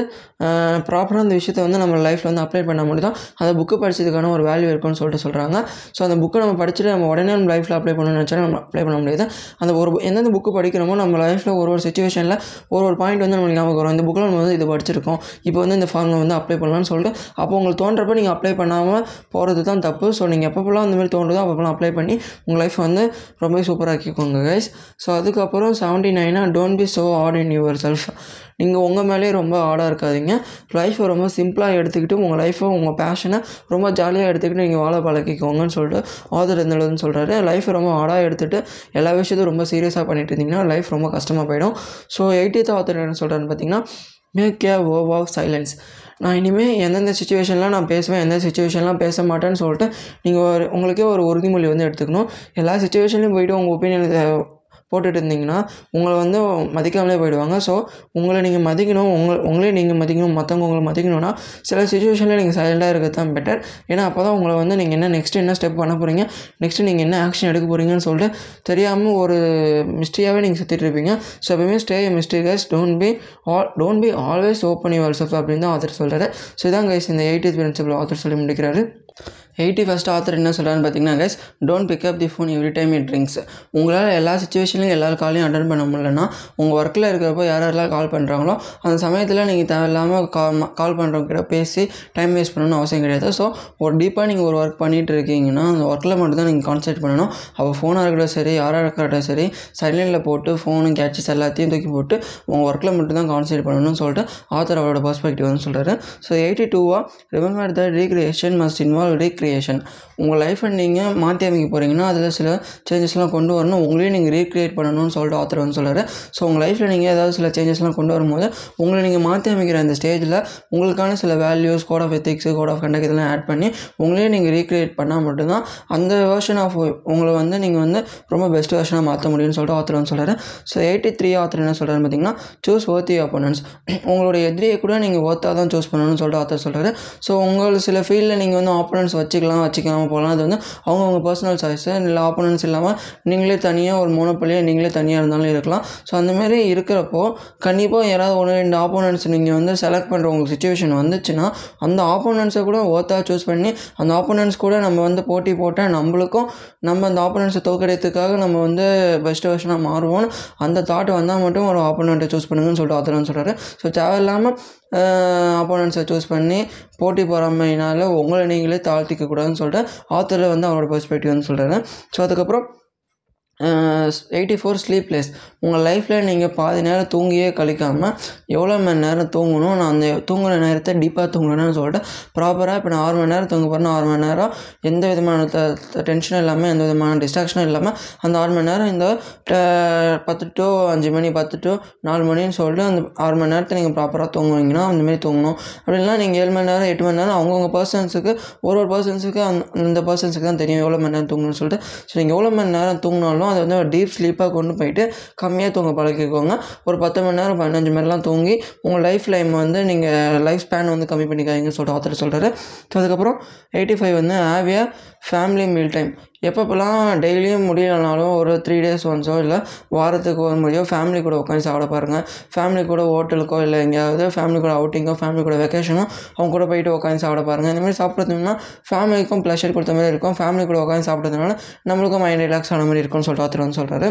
ப்ராப்பராக அந்த விஷயத்தை வந்து நம்ம லைஃப்பில் வந்து அப்ளை பண்ண முடியும் தான் அந்த புக்கு படிச்சதுக்கான ஒரு வேல்யூ இருக்கும்னு சொல்லிட்டு சொல்கிறாங்க ஸோ அந்த புக்கை நம்ம படிச்சுட்டு நம்ம உடனே நம்ம லைஃப்பில் அப்ளை பண்ணணும்னு நினச்சா நம்ம அப்ளை பண்ண முடியாது. அந்த ஒரு எந்தெந்த புக்கு படிக்கிறோமோ நம்ம லைஃப்பில் ஒரு ஒரு சுச்சுவேஷனில் ஒரு ஒரு பாயிண்ட் வந்து நம்மளுக்கு ஞாபகம் வரும். இந்த புக்கில் நம்ம வந்து இது படிச்சிருக்கோம். இப்போ வந்து இந்த ஃபார்மில் வந்து அப்ளை பண்ணலாம்னு சொல்லிட்டு அப்போ உங்களுக்கு தோன்றப்ப நீங்கள் அப்ளை பண்ணாமல் போகிறது தான் தப்பு. ஸோ நீங்கள் எப்பப்பெல்லாம் அந்த மாதிரி தோன்றுதோ அப்பப்பெல்லாம் அப்ளை பண்ணி உங்கள் லைஃப் வந்து ரொம்ப சூப்பராக்கிக்கோங்க கைஸ் ஸோ அதுக்கப்புறம் seventy Naina don't be so hard in yourself நீங்கள் உங்கள் மேலேயே ரொம்ப ஆடாக இருக்காதீங்க. லைஃப்பை ரொம்ப சிம்பிளாக எடுத்துக்கிட்டு உங்கள் லைஃப்பை உங்கள் பேஷனை ரொம்ப ஜாலியாக எடுத்துக்கிட்டு நீங்கள் வாழ பழக்கிக்கோங்கன்னு சொல்லிட்டு ஆதர் இருந்ததுன்னு சொல்கிறாரு லைஃப்பை ரொம்ப ஆடாக எடுத்துகிட்டு எல்லா விஷயத்தையும் ரொம்ப சீரியஸாக பண்ணிட்டு இருந்தீங்கன்னா லைஃப் ரொம்ப கஷ்டமாக போயிடும். ஸோ எயிட்டீத் ஆத்தர் என்ன சொல்கிறாருன்னு பார்த்தீங்கன்னா make a vow of silence நான் இனிமேல் எந்தெந்த சுச்சுவேஷன்லாம் நான் பேசுவேன் எந்த சுச்சுவேஷன்லாம் பேச மாட்டேன்னு சொல்லிட்டு நீங்கள் ஒரு உங்களுக்கே ஒரு உறுதிமொழி வந்து எடுத்துக்கணும். எல்லா சுச்சுவேஷன்லையும் போய்ட்டு உங்கள் ஒப்பீனியன் போட்டுட்டு இருந்தீங்கன்னா உங்களை வந்து மதிக்காமலே போயிடுவாங்க. ஸோ உங்களை நீங்கள் மதிக்கணும் உங்களை உங்களே நீங்கள் மதிக்கணும் மற்றவங்க உங்களை மதிக்கணும்னா சில சுச்சுவேஷனில் நீங்கள் சைலண்டாக இருக்கிறது தான் பெட்டர் ஏன்னா அப்போ தான் உங்களை வந்து நீங்கள் என்ன நெக்ஸ்ட் என்ன ஸ்டெப் பண்ண போகிறீங்க நெக்ஸ்ட்டு நீங்கள் என்ன ஆக்ஷன் எடுக்க போகிறீங்கன்னு சொல்லிட்டு தெரியாமல் ஒரு மிஸ்டேக்காகவே நீங்கள் சுற்றிட்டு இருப்பீங்க. ஸோ எப்பவுமே stay mistake guys don't be all don't be always open yourself அப்படின்னு தான் ஆத்தர் சொல்கிறாரு ஸோ இதான் கைஸ் இந்த எயிட்டித் பிரின்சிபல் ஆத்தர் சொல்லி முடிக்கிறாரு. எயிட்டி ஃபஸ்ட் ஆத்தர் என்ன சொல்கிறான்னு பார்த்தீங்கன்னா guys don't pick up the phone every time it rings உங்களால் எல்லா சுச்சுவேஷன்லையும் எல்லா காலையும் அட்டன் பண்ண முடியலன்னா உங்கள் ஒர்க்கில் இருக்கிறப்போ யார் யாரெல்லாம் கால் பண்ணுறாங்களோ அந்த சமயத்தில் நீங்கள் தேவையில்லாமல் கால் கால் பண்ணுறவங்க கிட்ட பேசி டைம் வேஸ்ட் பண்ணணும்னு அவசியம் கிடையாது. ஸோ ஒரு டீப்பாக நீங்கள் ஒரு ஒர்க் பண்ணிகிட்டு இருக்கீங்கன்னா அந்த ஒர்க்கில் மட்டும்தான் நீங்கள் கான்சன்ட்ரேட் பண்ணணும். அப்போ ஃபோனாக இருக்கட்டும் சரி யாராக இருக்கட்டும் சரி சைலண்டில் போட்டு ஃபோனு கேட்சஸ் எல்லாத்தையும் தூக்கி போட்டு உங்கள் ஒர்க்கில் மட்டும் தான் கான்சன்ட்ரேட் பண்ணணும்னு சொல்லிட்டு ஆத்தர் அவரோட பர்ஸ்பெக்டிவ் வந்து சொல்கிறாரு ஸோ எயிட்டி டூவாக remember the recreation must involve recreation உங்கள் லைஃப்பை நீங்கள் மாற்றி அமைக்க போகிறீங்கன்னா அதில் சில சேஞ்சஸ்லாம் கொண்டு வரணும். உங்களையும் நீங்கள் ரீக்ரியேட் பண்ணணும்னு சொல்லிட்டு ஆத்தர் வந்து சொல்கிறார் ஸோ உங்கள் லைஃப்பில் நீங்கள் ஏதாவது சில சேஞ்சஸ்லாம் கொண்டு வரும்போது உங்களை நீங்கள் மாற்றி அமைக்கிற அந்த ஸ்டேஜில் உங்களுக்கான சில values code of ethics code of conduct இதெல்லாம் ஆட் பண்ணி உங்களையும் நீங்கள் ரீக்ரியேட் பண்ணால் மட்டும்தான் அந்த வேர்ஷன் ஆஃப் உங்களை வந்து நீங்கள் வந்து ரொம்ப பெஸ்ட் வேர்ஷனாக மாற்ற முடியும்னு சொல்லிட்டு ஆத்தர் வந்து சொல்கிறார் ஸோ எயிட்டி த்ரீ ஆத்தர் என்ன சொல்கிறாரு பார்த்தீங்கன்னா சூஸ் ஓர்த்தி opponents. உங்களுடைய எதிரியை கூட நீங்கள் ஒர்த்தாக தான் சூஸ் பண்ணணும்னு சொல்லிட்டு ஆத்தர் சொல்கிறாரு ஸோ உங்கள் சில ஃபீல்டில் நீங்கள் வந்து ஆப்பனன்ஸ் வச்சுக்கலாம் வச்சுக்கலாம் போகலாம். அது வந்து அவங்கவுங்க பர்சனல் சாய்ஸு இல்லை ஆப்போனன்ஸ் இல்லாமல் நீங்களே தனியாக ஒரு மோனப்பள்ளியாக நீங்களே தனியாக இருந்தாலும் இருக்கலாம். ஸோ அந்த மாதிரி இருக்கிறப்போ கண்டிப்பாக யாராவது ஒன்று ரெண்டு ஆப்போனன்ட்ஸ் நீங்கள் வந்து செலக்ட் பண்ணுற உங்களுக்கு சுச்சுவேஷன் வந்துச்சுன்னா அந்த ஆப்போனன்ஸை கூட ஓத்தாக சூஸ் பண்ணி அந்த ஆப்போனன்ட்ஸ் கூட நம்ம வந்து போட்டி போட்டால் நம்மளுக்கும் நம்ம அந்த ஆப்போனன்ட்ஸை தோக்கடிக்கிறதுக்காக நம்ம வந்து பெஸ்ட் வெர்ஷனாக மாறுவோம்னு அந்த தாட் வந்தால் மட்டும் ஒரு ஆப்போனண்ட்டை சூஸ் பண்ணுங்கன்னு சொல்லிட்டு ஆத்தரன்னு சொல்கிறாரு ஸோ தேவையில்லாமல் ஆப்போனன்ட்ஸை சூஸ் பண்ணி போட்டி பொறாமையினால் உங்களை நீங்களே தாழ்த்திக்க கூடாதுன்னு சொல்லிட்டு ஆத்தரில் வந்து அவரோட பெர்ஸ்பெக்டிவ் வந்து சொல்கிறாரு ஸோ அதுக்கப்புறம் எயிட்டி ஃபோர் ஸ்லீப்லெஸ் உங்கள் லைஃப்பில் நீங்கள் பாதி நேரம் தூங்கியே கழிக்காமல் எவ்வளோ மணி நேரம் தூங்கணும்? நான் அந்த தூங்குகிற நேரத்தை டீப்பாக தூங்கணும்னு சொல்லிட்டு ப்ராப்பராக இப்போ நான் ஆறு மணி நேரம் தூங்க போகிறேன் ஆறு மணி நேரம் எந்த விதமான த டென்ஷனும் இல்லாமல் எந்த விதமான டிஸ்ட்ராக்ஷனும் இல்லாமல் அந்த ஆறு மணி நேரம் இந்த பத்து டு அஞ்சு மணி பத்து டு நாலு மணின்னு சொல்லிட்டு அந்த ஆறு மணி நேரத்தை நீங்கள் ப்ராப்பராக தூங்குவீங்கன்னா அந்தமாரி தூங்கணும். அப்படின்னா நீங்கள் ஏழு மணி நேரம் எட்டு மணி நேரம் அவங்கவுங்க பர்சன்ஸுக்கு ஒரு ஒரு பர்சன்ஸுக்கு அந்த அந்த பர்சன்ஸுக்கு தான் தெரியும் எவ்வளோ மணி நேரம் தூங்கணும்னு சொல்லிட்டு. ஸோ நீங்கள் எவ்வளோ மணி நேரம் தூங்கினாலும் அதை வந்து ஒரு டீப் ஸ்லீப்பாக கொண்டு போயிட்டு கம்மியாக தூங்க பழகிக்கோங்க. ஒரு பத்து மணி நேரம் பதினஞ்சு மணிலாம் தூங்கி உங்கள் லைஃப் லைம் வந்து நீங்கள் லைஃப் ஸ்பேன் வந்து கம்மி பண்ணிக்காதீங்கன்னு சொல்லிட்டு ஆத்தர் சொல்கிறாரு ஸோ அதுக்கப்புறம் எயிட்டி ஃபைவ் வந்து ஹாவியா ஃபேமிலி மீல் டைம் எப்பப்பெல்லாம் டெய்லியும் முடியலனாலும் ஒரு த்ரீ டேஸ் ஒன்ஸோ இல்லை வாரத்துக்கு ஒரு முறையோ ஃபேமிலி கூட உட்காந்து சாப்பிட பாருங்கள் ஃபேமிலி கூட ஹோட்டலுக்கோ இல்லை எங்கேயாவது ஃபேமிலி கூட அவுட்டிங்கோ ஃபேமிலி கூட வெக்கேஷனோ அவங்க கூட போயிட்டு உட்காந்து சாப்பிட பாருங்கள் இந்த மாதிரி சாப்பிட்றதுனா ஃபேமிலிக்கும் ப்ளஷர் கொடுத்த மாதிரி இருக்கும். ஃபேமிலி கூட உட்காந்து சாப்பிட்றதுனால நம்மளுக்கும் மைண்ட் ரிலாக்ஸ் ஆன மாதிரி இருக்கும்னு சொல்லிட்டு ஆத்திரம் சொல்கிறாரு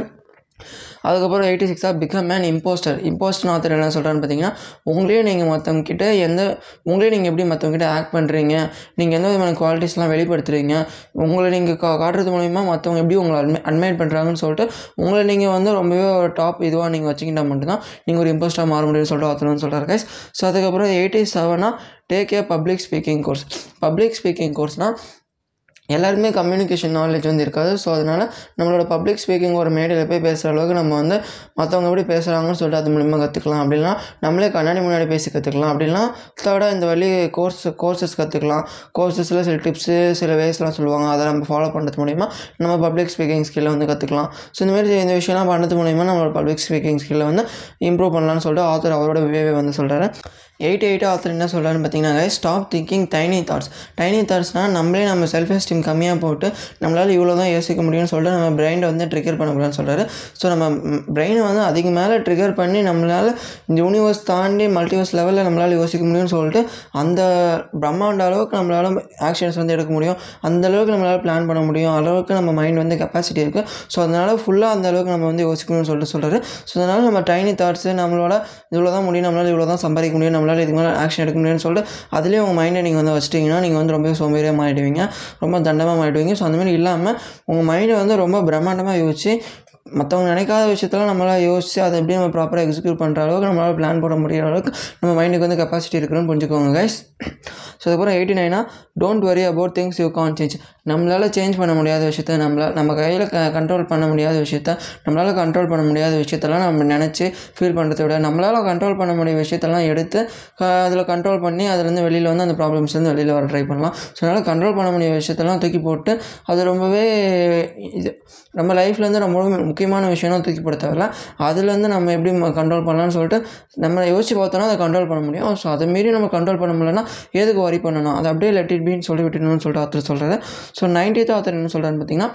அதுக்கப்புறம் eighty சிக்ஸாக become man imposter imposter author என்ன சொல்கிறான்னு பார்த்தீங்கன்னா உங்களே நீங்கள் மற்றவங்கிட்ட எந்த உங்களே நீங்கள் எப்படி மற்றவங்ககிட்ட ஆக்ட் பண்ணுறீங்க நீங்கள் எந்த விதமான குவாலிட்டிஸ்லாம் வெளிப்படுத்துறீங்க? உங்களை நீங்கள் கா காட்டுறது மூலிமா மற்றவங்க எப்படி உங்களை அட்மை அட்மைட் பண்ணுறாங்கன்னு சொல்லிட்டு உங்களை நீங்கள் வந்து ரொம்பவே ஒரு டாப் இதுவாக நீங்கள் வச்சுக்கிட்டா மட்டும்தான் நீங்கள் ஒரு இம்போஸ்டாக மாற முடியும்னு சொல்லிட்டு ஆத்தர் சொல்கிறார் கைஸ் ஸோ அதுக்கப்புறம் eighty செவனாக take a public speaking course public speaking கோர்ஸ்னால் எல்லாருக்குமே கம்யூனிகேஷன் நாலேஜ் வந்து இருக்காது. ஸோ அதனால் நம்மளோட பப்ளிக் ஸ்பீக்கிங் ஒரு மேடையில் போய் பேசுகிற அளவுக்கு நம்ம வந்து மற்றவங்க எப்படி பேசுகிறாங்கன்னு சொல்லிட்டு அது மூலிமா கற்றுக்கலாம் அப்படின்னா நம்மளே கண்ணாடி முன்னாடி பேசி கற்றுக்கலாம் அப்படின்னா தேர்டாக இந்த வழி கோர்ஸ் கோர்சஸ் கற்றுக்கலாம் கோர்சஸில் சில டிப்ஸு சில வேஸ்லாம் சொல்லுவாங்க. அதை நம்ம ஃபாலோ பண்ணுறது மூலிமா நம்ம பப்ளிக் ஸ்பீக்கிங் ஸ்கில்லை வந்து கற்றுக்கலாம் ஸோ இந்தமாரி இந்த விஷயம்லாம் பண்ணுறது மூலிமா நம்மளோட பப்ளிக் ஸ்பீக்கிங் ஸ்கில்லை வந்து இம்ப்ரூவ் பண்ணலாம்னு சொல்லிட்டு ஆத்தர் அவரோட வேவே வந்து சொல்கிறாரு எயிட் எயிட் ஆத்தர் என்ன சொல்கிறாருன்னு பார்த்தீங்கன்னா stop thinking tiny thoughts tiny தாட்ஸ்னால் நம்மளே நம்ம செல்ஃப் எஸ்டீம் கம்மியாக போட்டு நம்மளால் இவ்வளோ தான் யோசிக்க முடியும்னு சொல்லிட்டு நம்ம பிரெயினை வந்து ட்ரிகர் பண்ணக்கூடாதுன்னு சொல்கிறாரு ஸோ நம்ம பிரெயினை வந்து அதுக்கு மேலே ட்ரிகர் பண்ணி நம்மளால் இந்த யூனிவர்ஸ் தாண்டி மல்டிவர்ஸ் லெவலில் நம்மளால் யோசிக்க முடியும்னு சொல்லிட்டு அந்த பிரம்மாண்ட அளவுக்கு நம்மளால் ஆக்ஷன்ஸ் வந்து எடுக்க முடியும். அந்த அளவுக்கு நம்மளால் பிளான் பண்ண முடியும். அளவுக்கு நம்ம மைண்ட் வந்து கெப்பாசிட்டி இருக்குது ஸோ அதனால் ஃபுல்லாக அந்த அளவுக்கு நம்ம வந்து யோசிக்கணும்னு சொல்லிட்டு சொல்கிறாரு ஸோ அதனால் நம்ம டைனி தாட்ஸு நம்மளோட இவ்வளோ தான் முடியும் நம்மளால் இவ்வளோ தான் சம்பாதிக்க முடியும் நம்மளால் இதுக்கு மேலே ஆக்ஷன் எடுக்க முடியும்னு சொல்லிட்டு அதுலேயே உங்கள் மைண்டை நீங்கள் வந்து வச்சிட்டிங்கன்னா நீங்கள் வந்து ரொம்ப சோம்பேறியாக மாறிடுவீங்க. ரொம்ப தண்டமாக மாறிடுவீங்க ஸோ அந்த மாதிரி இல்லாமல் உங்கள் மைண்டை வந்து ரொம்ப பிரம்மாண்டமாக யோசிச்சு மற்றவங்க நினைக்காத விஷயத்தெல்லாம் நம்மளால் யோசிச்சு அதை எப்படி நம்ம ப்ராப்பராக எக்ஸிக்யூட் பண்ணுற அளவுக்கு நம்மளால் பிளான் போட முடிகிற அளவுக்கு நம்ம மைண்டுக்கு வந்து கெப்பாசிட்டி இருக்குன்னு புரிஞ்சுக்கோங்க கைஸ் ஸோ அதுக்கப்புறம் eighty Naina don't worry about things you can't change நம்மளால் சேஞ்ச் பண்ண முடியாத விஷயத்த நம்மளால் நம்ம கையில் க கண்ட்ரோல் பண்ண முடியாத விஷயத்த நம்மளால் கண்ட்ரோல் பண்ண முடியாத விஷயத்தெல்லாம் நம்ம நினச்சி ஃபீல் பண்ணுறத விட நம்மளால் கண்ட்ரோல் பண்ண முடிய விஷயத்தெல்லாம் எடுத்து அதில் கண்ட்ரோல் பண்ணி அதுலேருந்து வெளியில் வந்து அந்த ப்ராப்ளம்ஸ்லேருந்து வெளியில் வர ட்ரை பண்ணலாம். ஸோ அதனால் கண்ட்ரோல் பண்ண முடிய விஷயத்தெல்லாம் தூக்கி போட்டு அது ரொம்பவே இது நம்ம லைஃப்லேருந்து ரொம்பவும் முக்கியமான விஷயம்னா தூக்கி போட தேவையில்ல அதுலேருந்து நம்ம எப்படி கண்ட்ரோல் பண்ணலாம்னு சொல்லிட்டு நம்ம யோசிச்சு பார்த்தோன்னா அதை கண்ட்ரோல் பண்ண முடியும். ஸோ அதை மீறி நம்ம கண்ட்ரோல் பண்ண முடியலன்னா எதுக்கு வரி பண்ணணும்? அதை அப்படியே லெட் இட் பின்னு சொல்லி விட்டுணும்னு சொல்லிட்டு ஆத்தர் சொல்கிறாரு ஸோ நைன்டீத் ஆத்தர் என்ன சொல்கிறாருன்னு பார்த்தீங்கன்னா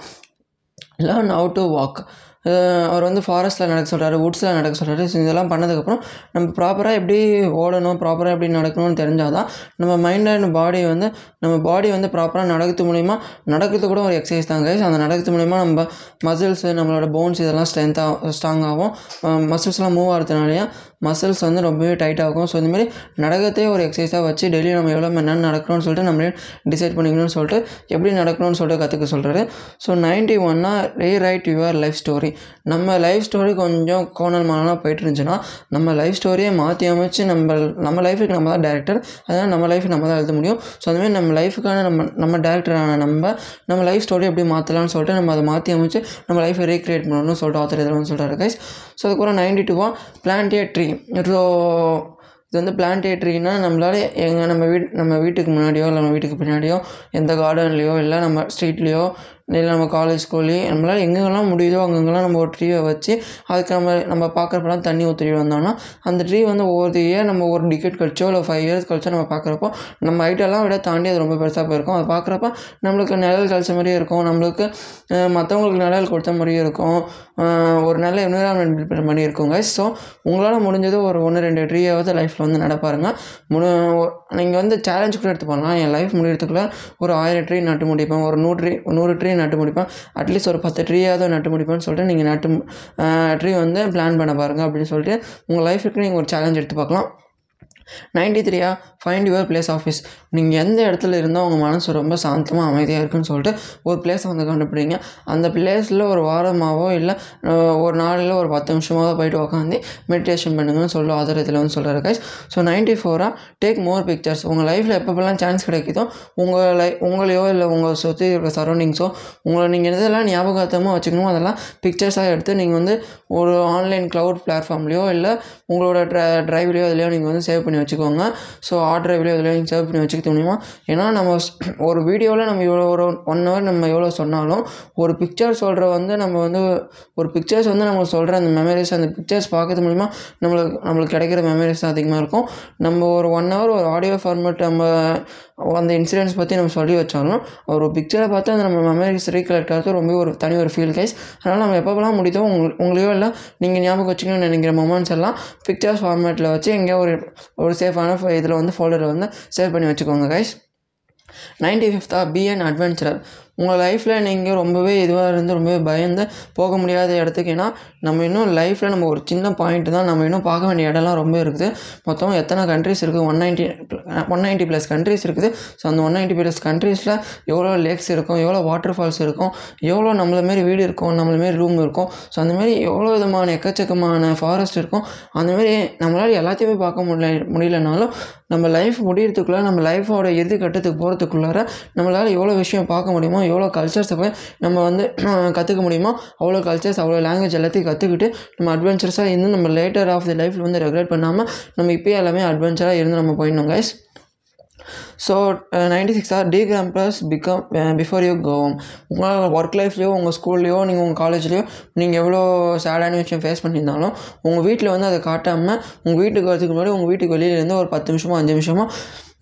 லேர்ன் ஹவு டு வாக் அவர் வந்து ஃபாரஸ்ட்டில் நடக்க சொல்கிறாரு வுட்ஸில் நடக்க சொல்கிறாரு ஸோ இதெல்லாம் பண்ணதுக்கப்புறம் நம்ம ப்ராப்பராக எப்படி ஓடணும் ப்ராப்பராக எப்படி நடக்கணும்னு தெரிஞ்சால் தான் நம்ம மைண்ட் அண்ட் பாடி வந்து நம்ம பாடி வந்து ப்ராப்பராக நடக்கிறது மூலிமா நடக்கிறது கூட ஒரு எக்ஸசைஸ் தான் கைஸ் அந்த நடக்கிறது மூலிமா நம்ம மசில்ஸு நம்மளோட போன்ஸ் இதெல்லாம் ஸ்ட்ரென்த்தாக ஸ்ட்ராங் ஆகும் மசில்ஸ்லாம் மூவ் ஆகிறதுனாலையும் மசில்ஸ் வந்து ரொம்பவே டைட்டாகும் ஸோ இந்தமாதிரி நடக்கிறதே ஒரு எக்ஸசைஸாக வச்சு டெய்லி நம்ம எவ்வளோ மணி நேரம் நடக்கணும்னு சொல்லிட்டு நம்மளே டிசைட் பண்ணிக்கணும்னு சொல்லிட்டு எப்படி நடக்கணும்னு சொல்லிட்டு கற்றுக்க சொல்கிறாரு ஸோ நைன்ட்டி ஒன்னா rewrite your life story நம்ம லைஃப் ஸ்டோரி கொஞ்சம் கோணல் மானலாக போயிட்டு இருந்துச்சுன்னா நம்ம லைஃப் ஸ்டோரியை மாற்றி அமைச்சு நம்ம நம்ம லைஃபுக்கு நம்ம தான் டேரக்டர் அதனால் நம்ம லைஃப் நம்ம தான் எழுத முடியும். ஸோ அதுமாதிரி நம்ம லைஃபுக்கான நம்ம நம்ம டேரக்டரான நம்ம நம்ம லைஃப் ஸ்டோரி எப்படி மாற்றலாம்னு சொல்லிட்டு நம்ம அதை மாற்றி அமைச்சு நம்ம லைஃப்பை ரீக்ரியேட் பண்ணணும்னு சொல்லிட்டு ஆத்தர் இதில் சொல்கிறாரு கைஸ் ஸோ அதுக்கப்புறம் நைன்டி டூவா பிளான்டே ட்ரீ ஸோ இது வந்து பிளான்டேட்ரினா நம்மளால் எங்கள் நம்ம வீட் நம்ம வீட்டுக்கு முன்னாடியோ இல்லை நம்ம வீட்டுக்கு பின்னாடியோ எந்த கார்டன்லேயோ இல்லை நம்ம ஸ்ட்ரீட்லேயோ இல்லை நம்ம காலேஜ் ஸ்கூல்லேயே நம்மளால் எங்கெங்கெல்லாம் முடியுதோ அங்கங்கெல்லாம் நம்ம ஒரு ட்ரீயை வச்சு அதுக்கு நம்ம நம்ம பார்க்குறப்பெல்லாம் தண்ணி ஊற்றிட்டு வந்தோம்னா அந்த ட்ரீ வந்து ஒவ்வொரு இயர் நம்ம ஒரு டிக்கெட் கழிச்சோ இல்லை ஃபைவ் இயர்ஸ் கழிச்சோ நம்ம பார்க்குறப்போ நம்ம ஹைட்டெல்லாம் விட தாண்டி அது ரொம்ப பெருசாக போயிருக்கும். அதை பார்க்குறப்ப நம்மளுக்கு நிழல் கழிச்ச மாதிரியே இருக்கும். நம்மளுக்கு மற்றவங்களுக்கு நிழல் கொடுத்த மாதிரியும் இருக்கும். ஒரு நல்ல என்விரான்மெண்ட் பில்ட் பண்ண மாதிரி இருக்குங்க ஸோ உங்களால் முடிஞ்சது ஒரு ஒன்று ரெண்டு ட்ரீயாவது லைஃப்பில் வந்து நடப்பாருங்க முழு நீங்கள் வந்து சேலஞ்ச் கூட எடுத்து பண்ணலாம் என் லைஃப் முடியறதுக்குள்ள ஒரு ஆயிரம் ட்ரீ நட்டு முடிப்பேன். ஒரு நூறு ட்ரீ நூறு ட்ரீ நட்டு முடிப்பேன். அட்லீஸ்ட் ஒரு பத்து ட்ரீயாவது நட்டு முடிப்பேன்னு சொல்லிட்டு நீங்கள் நட்டு ட்ரீ வந்து பிளான் பண்ண பாருங்கள் அப்படின்னு சொல்லிட்டு உங்கள் லைஃபுக்கு நீங்கள் ஒரு சேலஞ்ச் எடுத்து பார்க்கலாம். Ninety த்ரீயா find your place of peace நீங்கள் எந்த இடத்துல இருந்தால் உங்கள் மனசு ரொம்ப சாந்தமாக அமைதியாக இருக்குன்னு சொல்லிட்டு ஒரு பிளேஸை வந்து கண்டுபிடிங்க. அந்த பிளேஸில் ஒரு வாரமாகவோ இல்லை ஒரு நாளில் ஒரு பத்து நிமிஷமாக போயிட்டு உட்காந்து மெடிடேஷன் பண்ணுங்கன்னு சொல்லி ஆதர் இதில் வந்து சொல்கிற கைஸ் ஸோ நைன்ட்டி ஃபோராக டேக் மோர் பிக்சர்ஸ் உங்கள் லைஃப்பில் எப்பப்பெல்லாம் சான்ஸ் கிடைக்குதோ உங்கள் லை உங்களையோ இல்லை உங்கள் சுற்றி இருக்கிற சரௌண்டிங்ஸோ உங்களை நீங்கள் எதெல்லாம் ஞாபகார்த்தமாக வச்சுக்கணுமோ அதெல்லாம் பிக்சர்ஸாக எடுத்து நீங்கள் வந்து ஒரு ஆன்லைன் க்ளவுட் பிளாட்ஃபார்ம்லேயோ இல்லை உங்களோட ட்ரை ட்ரைவ்லேயோ இதுலையோ நீங்கள் வந்து சேவ் பண்ணி வச்சுக்கோங்க. ஸோ ஆட் எவ்வளோ இதுலையோ சேவ் பண்ணி வச்சுக்க முடியுமா? ஏன்னா நம்ம ஒரு வீடியோவில் நம்ம இவ்வளோ ஒரு ஒன் ஹவர் நம்ம எவ்வளோ சொன்னாலும் ஒரு பிக்சர் சொல்கிற வந்து நம்ம வந்து ஒரு பிக்சர்ஸ் வந்து நம்ம சொல்கிற அந்த மெமரிஸ் அந்த பிக்சர்ஸ் பார்க்கறது மூலிமா நம்மளுக்கு நம்மளுக்கு கிடைக்கிற மெமரிஸ் தான் அதிகமாக இருக்கும். நம்ம ஒரு ஒன் ஹவர் ஒரு ஆடியோ ஃபார்மேட் நம்ம அந்த இன்சிடென்ட்ஸ் பற்றி நம்ம சொல்லி வச்சாலும் ஒரு பிக்சரை பார்த்து அந்த நம்ம மெமரிஸ் ரீகலெக்ட் ஆகிறது ரொம்ப ஒரு தனி ஒரு ஃபீல் கைஸ் அதனால் நம்ம எப்போலாம் முடியுதோ உங்க உங்களையோ இல்லை நீங்கள் ஞாபகம் வச்சுக்கணும்னு நினைக்கிற மொமெண்ட்ஸ் எல்லாம் பிக்சர்ஸ் ஃபார்மேட்டில் வச்சு எங்கேயோ ஒரு ஒரு சேஃபான இதில் வந்து ஃபோல்டரில் வந்து சேவ் பண்ணி வச்சுக்கோங்க கைஸ் நைன்டி ஃபிஃப்த்தாக பி அண்ட் அட்வென்ச்சரர் உங்கள் லைஃப்பில் நீங்கள் ரொம்பவே இதுவாக இருந்து ரொம்பவே பயந்து போக முடியாத இடத்துக்கு. ஏன்னா நம்ம இன்னும் லைஃப்பில் நம்ம ஒரு சின்ன பாயிண்ட் தான். நம்ம இன்னும் பார்க்க வேண்டிய இடம்லாம் ரொம்ப இருக்குது. மொத்தம் எத்தனை கண்ட்ரிஸ் இருக்குது one ninety one ninety plus countries இருக்குது. ஸோ அந்த ஒன் நைன்ட்டி ப்ளஸ் கண்ட்ரீஸில் எவ்வளோ லேக்ஸ் இருக்கும்? எவ்வளோ வாட்டர் ஃபால்ஸ் இருக்கும்? எவ்வளோ நம்மள மாரி வீடு இருக்கும்? நம்மள மாரி ரூம் இருக்கும்? ஸோ அந்தமாரி எவ்வளோ விதமான எக்கச்சக்கமான ஃபாரஸ்ட் இருக்கும்? அந்தமாரி நம்மளால் எல்லாத்தையுமே பார்க்க முடியல முடியலனாலும் நம்ம லைஃப் முடியறதுக்குள்ளே நம்ம லைஃபோட இறுதி கட்டத்துக்கு போகிறதுக்குள்ளார நம்மளால் எவ்வளோ விஷயம் பார்க்க முடியுமோ எவ்வளோ கல்ச்சர்ஸை போய் நம்ம வந்து *clears throat* கற்றுக்க முடியுமோ அவ்வளோ கல்ச்சர்ஸ் அவ்வளோ லாங்குவேஜ் எல்லாத்தையும் கற்றுக்கிட்டு நம்ம அட்வென்ச்சர்ஸாக இருந்து நம்ம லேட்டர் ஆஃப் தி லைஃப்பில் வந்து ரெகுலேட் பண்ணாமல் நம்ம இப்போயே எல்லாமே அட்வென்ச்சராக இருந்து நம்ம போயிடணும் guys so ninety six are டீக்ராம்பஸ் become before you come உங்கள் ஒர்க் லைஃப்லையோ உங்கள் ஸ்கூல்லையோ நீங்கள் உங்கள் காலேஜ்லேயோ நீங்கள் எவ்வளோ சேடான விஷயம் ஃபேஸ் பண்ணியிருந்தாலும் உங்கள் வீட்டில் வந்து அதை காட்டாமல் உங்கள் வீட்டுக்கு வரதுக்கு முன்னாடி உங்கள் வீட்டுக்கு வெளியிலேருந்து ஒரு பத்து நிமிஷமோ அஞ்சு நிமிஷமோ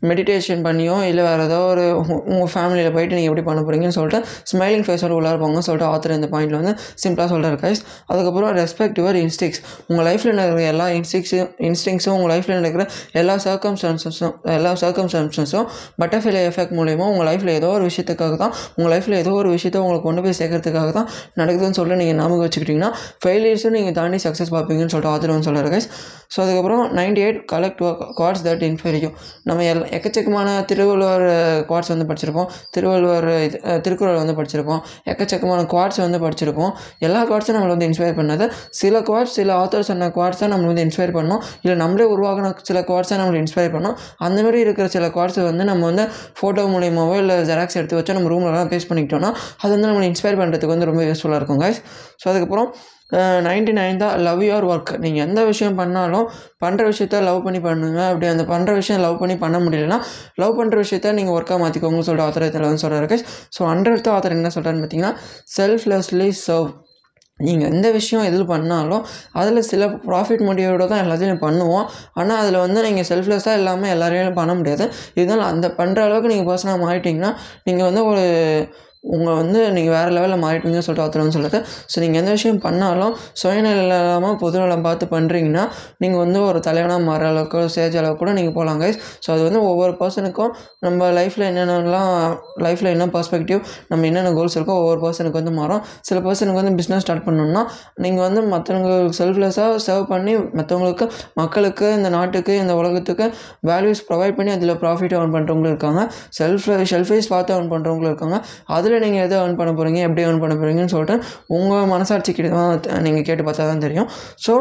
மெடிடேஷன் பண்ணியோ இல்லை வேறு ஏதோ ஒரு உங்கள் ஃபேமிலியில் போயிட்டு நீங்கள் எப்படி பண்ண போகிறீங்கன்னு சொல்லிட்டு ஸ்மைலிங் ஃபேஸோட உள்ளார போங்கன்னு சொல்லிட்டு ஆத்தர் இந்த பாயிண்டில் வந்து சிம்பிளாக சொல்கிறார் கைஸ் அதுக்கப்புறம் ரெஸ்பெக்ட் யுவர் இன்ஸ்டிக்ஸ் உங்கள் லைஃப்பில் நடக்கிற எல்லா இன்ஸ்டிக்ஸும் இன்ஸ்டிங்ஸும் உங்கள் லைஃப்பில் நடக்கிற எல்லா சர்க்கம்ஸ்டான்சஸும் எல்லா சர்க்கம்ஸ்டான்சஸும் பட்டர்ஃப்ளை எஃபெக்ட் மூலிமா உங்கள் லைஃப்பில் ஏதோ ஒரு விஷயத்துக்காக தான் உங்கள் லைஃப்பில் ஏதோ ஒரு விஷயத்தை உங்களுக்கு கொண்டு போய் சேர்க்கறதுக்காக தான் நடக்குதுன்னு சொல்லிட்டு நீங்கள் ஞாபகம் வச்சுக்கிட்டிங்கன்னா ஃபெயிலியர்ஸும் நீங்கள் தாண்டி சக்ஸஸ் பார்ப்பீங்கன்னு சொல்லிட்டு ஆத்தர் வந்து சொல்கிறார் கைஸ் ஸோ அதுக்கப்புறம் ninety eight collect cards that இன்ஃபெரியும் நம்ம எல் எக்கச்சக்கமான திருவள்ளுவர் குவாட்ஸ் வந்து படிச்சிருக்கோம் திருவள்ளுவர் இது திருக்குறள் வந்து படிச்சிருக்கோம் எக்கச்சக்கமான குவாட்ஸ் வந்து படிச்சிருக்கோம் எல்லா குவாட்ஸும் நம்மளை வந்து இன்ஸ்பயர் பண்ணது. சில குவாட்ஸ் சில ஆத்தர் சொன்ன குவாட்ஸ் தான் நம்மளை வந்து இன்ஸ்பயர் பண்ணோம். இல்லை நம்மளே உருவாக்கின சில குவாட்ஸை நம்மளை இன்ஸ்பயர் பண்ணோம். அந்தமாரி இருக்கிற சில குவாட்ஸை வந்து நம்ம வந்து ஃபோட்டோ மூலியமாகவோ இல்லை ஜெராக்ஸ் எடுத்து வச்சோ நம்ம ரூம்லலாம் பேஸ்ட் பண்ணிக்கிட்டோம்னா அது வந்து நம்மளை இன்ஸ்பயர் பண்ணுறதுக்கு வந்து ரொம்ப யூஸ்ஃபுல்லாக இருக்கும் கைஸ் ஸோ அதுக்கப்புறம் நைன்டி நைன் தான் லவ் யுவர் ஒர்க் நீங்கள் எந்த விஷயம் பண்ணாலும் பண்ணுற விஷயத்த லவ் பண்ணி பண்ணுங்கள் அப்படி அந்த பண்ணுற விஷயம் லவ் பண்ணி பண்ண முடியலன்னா லவ் பண்ணுற விஷயத்த நீங்கள் ஒர்க்காக மாற்றிக்கோங்கன்னு சொல்கிற ஆத்தர் இதில் வந்து சொல்கிறாரு ஸோ அண்டர்த்த ஆத்தர் என்ன சொல்கிறாருன்னு பார்த்தீங்கன்னா செல்ஃப்லெஸ்லி சர்வ் நீங்கள் எந்த விஷயம் எதில் பண்ணாலும் அதில் சில ப்ராஃபிட் மோட்டிவோட தான் எல்லாத்தையும் பண்ணுவோம். ஆனால் அதில் வந்து நீங்கள் செல்ஃப்லெஸ்ஸாக இல்லாமல் எல்லாரையும் பண்ண முடியாது. இதனால் அந்த பண்ணுற அளவுக்கு நீங்கள் பர்சனாக மாறிட்டிங்கன்னா நீங்கள் வந்து ஒரு உங்கள் வந்து நீங்கள் வேறு லெவலில் மாறிட்டீங்கன்னு சொல்லிட்டு ஒருத்தர் சொல்லுது ஸோ நீங்கள் எந்த விஷயம் பண்ணாலும் சுயநலம் இல்லாமல் பொதுநலம் பார்த்து பண்ணுறீங்கன்னா நீங்கள் வந்து ஒரு தலைவனாக மாற அளவுக்கு ஸ்டேஜ் அளவுக்கு கூட நீங்கள் போகலாம் கைஸ் ஸோ அது வந்து ஒவ்வொரு பர்சனுக்கும் நம்ம லைஃப்பில் என்னென்னலாம் லைஃப்பில் என்ன பர்ஸ்பெக்டிவ் நம்ம என்னென்ன கோல்ஸ் இருக்கோ ஒவ்வொரு பர்சனுக்கு வந்து மாறும். சில பர்சனுக்கு வந்து பிஸ்னஸ் ஸ்டார்ட் பண்ணணும்னா நீங்கள் வந்து மற்றவங்களுக்கு செல்ஃப்லெஸ்ஸாக சர்வ் பண்ணி மற்றவங்களுக்கு மக்களுக்கு இந்த நாட்டுக்கு இந்த உலகத்துக்கு வேல்யூஸ் ப்ரொவைட் பண்ணி அதில் ப்ராஃபிட் ஏர்ன் பண்ணுறவங்களும் இருக்காங்க. செல்ஃப் ஷெல்ஃபைஸ் பார்த்து ஏர்ன் பண்ணுறவங்களும் இருக்காங்க. அதில் நீங்கள் எதை ஏர்ன் பண்ண போகிறீங்க எப்படி ஏர்ன் பண்ண போகிறீங்கன்னு சொல்லிட்டு உங்கள் மனசாட்சிக்கிட்ட தான் நீங்கள் கேட்டு பார்த்தா தான் தெரியும். ஸோ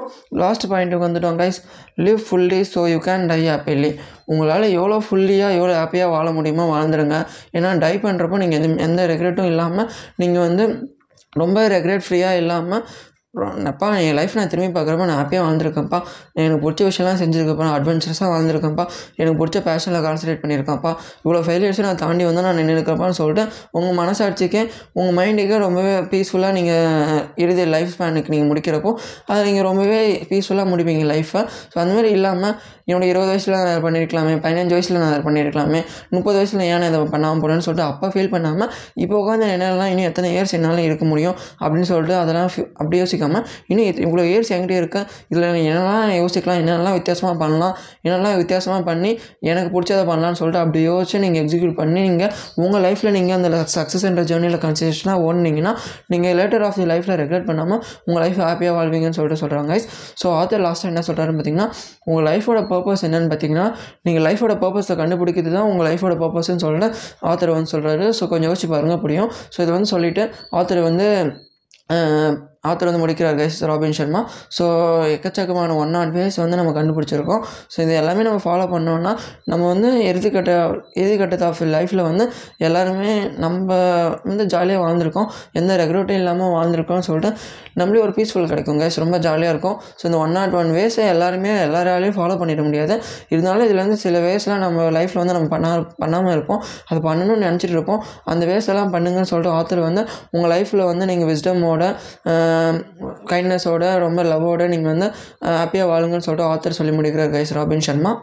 லாஸ்ட் பாயிண்ட்டுக்கு வந்துட்டோம் guys live fully so you can die happily உங்களால் எவ்வளோ ஃபுல்லியாக எவ்வளோ ஹாப்பியாக வாழ முடியுமோ வாழ்ந்துருங்க. ஏன்னா டை பண்ணுறப்போ நீங்கள் எது எந்த ரெக்ரெட்டும் இல்லாமல் நீங்கள் வந்து ரொம்ப ரெக்ரெட் ஃப்ரீயாக இல்லாமல் அப்பா என் லைஃப் நான் திரும்பி பார்க்குறப்ப நான் ஹாப்பியாக வாழ்ந்துருக்கேன்ப்பா. எனக்கு பிடிச்ச விஷயம்லாம் செஞ்சுருக்கப்பா நான் அட்வென்ச்சரஸாக வாழ்ந்துருக்கேன்ப்பா. எனக்கு பிடிச்ச பேஷனில் கான்சன்ட்ரேட் பண்ணியிருக்கேன்ப்பா இவ்வளோ ஃபெயிலியர்ஸை நான் தாண்டி வந்து நான் நின்று சொல்லிட்டு உங்கள் மனசாட்சிக்கே உங்கள் மைண்டுக்கே ரொம்பவே பீஸ்ஃபுல்லாக நீங்கள் இறுதி லைஃப் ஸ்பேனுக்கு நீங்கள் முடிக்கிறப்போ அதை நீங்கள் ரொம்பவே பீஸ்ஃபுல்லாக முடிப்பீங்க லைஃப்பை ஸோ அந்த மாதிரி இல்லாமல் என்னோட இருபது வயசில் நான் அதை பண்ணியிருக்கலாமே பதினஞ்சு வயசில் நான் அதை பண்ணியிருக்கலாமே முப்பது வயசில் ஏன் நான் இதை பண்ணாமல் போகிறேன்னு சொல்லிட்டு அப்போ ஃபீல் பண்ணாமல் இப்போ உட்காந்து என்னெல்லாம் இன்னும் எத்தனை இயர்ஸ் என்னால் இருக்க முடியும் அப்படின்னு சொல்லிட்டு அதெல்லாம் அப்படி யோசிக்காமல் இன்னும் இவ்வளோ இயர்ஸ் என்கிட்ட இருக்க இதில் என்னெல்லாம் யோசிக்கலாம் என்னெல்லாம் வித்தியாசமாக பண்ணலாம் என்னெல்லாம் வித்தியாசமாக பண்ணி எனக்கு பிடிச்சதை பண்ணலாம்னு சொல்லிட்டு அப்படி யோசிச்சு நீங்கள் எக்ஸிக்யூட் பண்ணி நீங்கள் உங்கள் லைஃப்பில் நீங்கள் அந்த சக்ஸஸ் என்ற ஜேர்னியில் கன்சிஸ்டனாக ஓடுனீங்கன்னா நீங்கள் லேட்டர் ஆஃப் தி லைஃப்பில் ரெகுலேட் பண்ணாமல் உங்கள் லைஃப் ஹாப்பியாக வாழ்வீங்கன்னு சொல்லிட்டு சொல்கிறாங்க ஸோ ஆத்தர் லாஸ்ட்டாக என்ன சொல்கிறாருன்னு பார்த்தீங்கன்னா உங்கள் லைஃபோட பர்பஸ் என்னென்னு பார்த்தீங்கன்னா நீங்கள் லைஃபோட பர்பஸை கண்டுபிடிக்கிறது தான் உங்கள் லைஃபோட பர்பஸ்ன்னு சொல்லிட்டு ஆத்தர் வந்து சொல்கிறாரு ஸோ கொஞ்சம் யோசிச்சு பாருங்கள் புரியும்? ஸோ இது வந்து சொல்லிவிட்டு ஆத்தர் வந்து ஆத்தர் வந்து முடிக்கிறார் கைஸ் ராபின் சர்மா ஸோ எக்கச்சக்கமான ஒன் நாட் பேஸ் வந்து நம்ம கண்டுபிடிச்சிருக்கோம். ஸோ இது எல்லாமே நம்ம ஃபாலோ பண்ணோம்னா நம்ம வந்து இறுதிக்கட்ட இறுதிக்கட்டத்தை ஆஃப் லைஃப்பில் வந்து எல்லாருமே நம்ம வந்து ஜாலியாக வாழ்ந்திருக்கோம். எந்த ரெகுலேட்டும் இல்லாமல் வாழ்ந்திருக்கோம்னு சொல்லிட்டு நம்மளே ஒரு பீஸ்ஃபுல் கிடைக்கும் கைஸ் ரொம்ப ஜாலியாக இருக்கும். ஸோ இந்த ஒன் நாட் ஒன் வேஸை எல்லாருமே எல்லாராலையும் ஃபாலோ பண்ணிட முடியாது. இருந்தாலும் இதில் வந்து சில வேஸ்லாம் நம்ம லைஃப்பில் வந்து நம்ம பண்ணா பண்ணாமல் இருப்போம். அது பண்ணணும்னு நினச்சிட்டு இருப்போம். அந்த வேஸ் எல்லாம் பண்ணுங்கன்னு சொல்லிட்டு ஆத்தர் வந்து உங்கள் லைஃப்பில் வந்து நீங்கள் விஸ்டமோட கைண்ட்னஸோட ரொம்ப லவ்வோட நீங்கள் வந்து ஹாப்பியாக வாழுங்கன்னு சொல்லிட்டு ஆத்தர் சொல்லி முடிக்கிறார் கைஸ் ராபின் சர்மா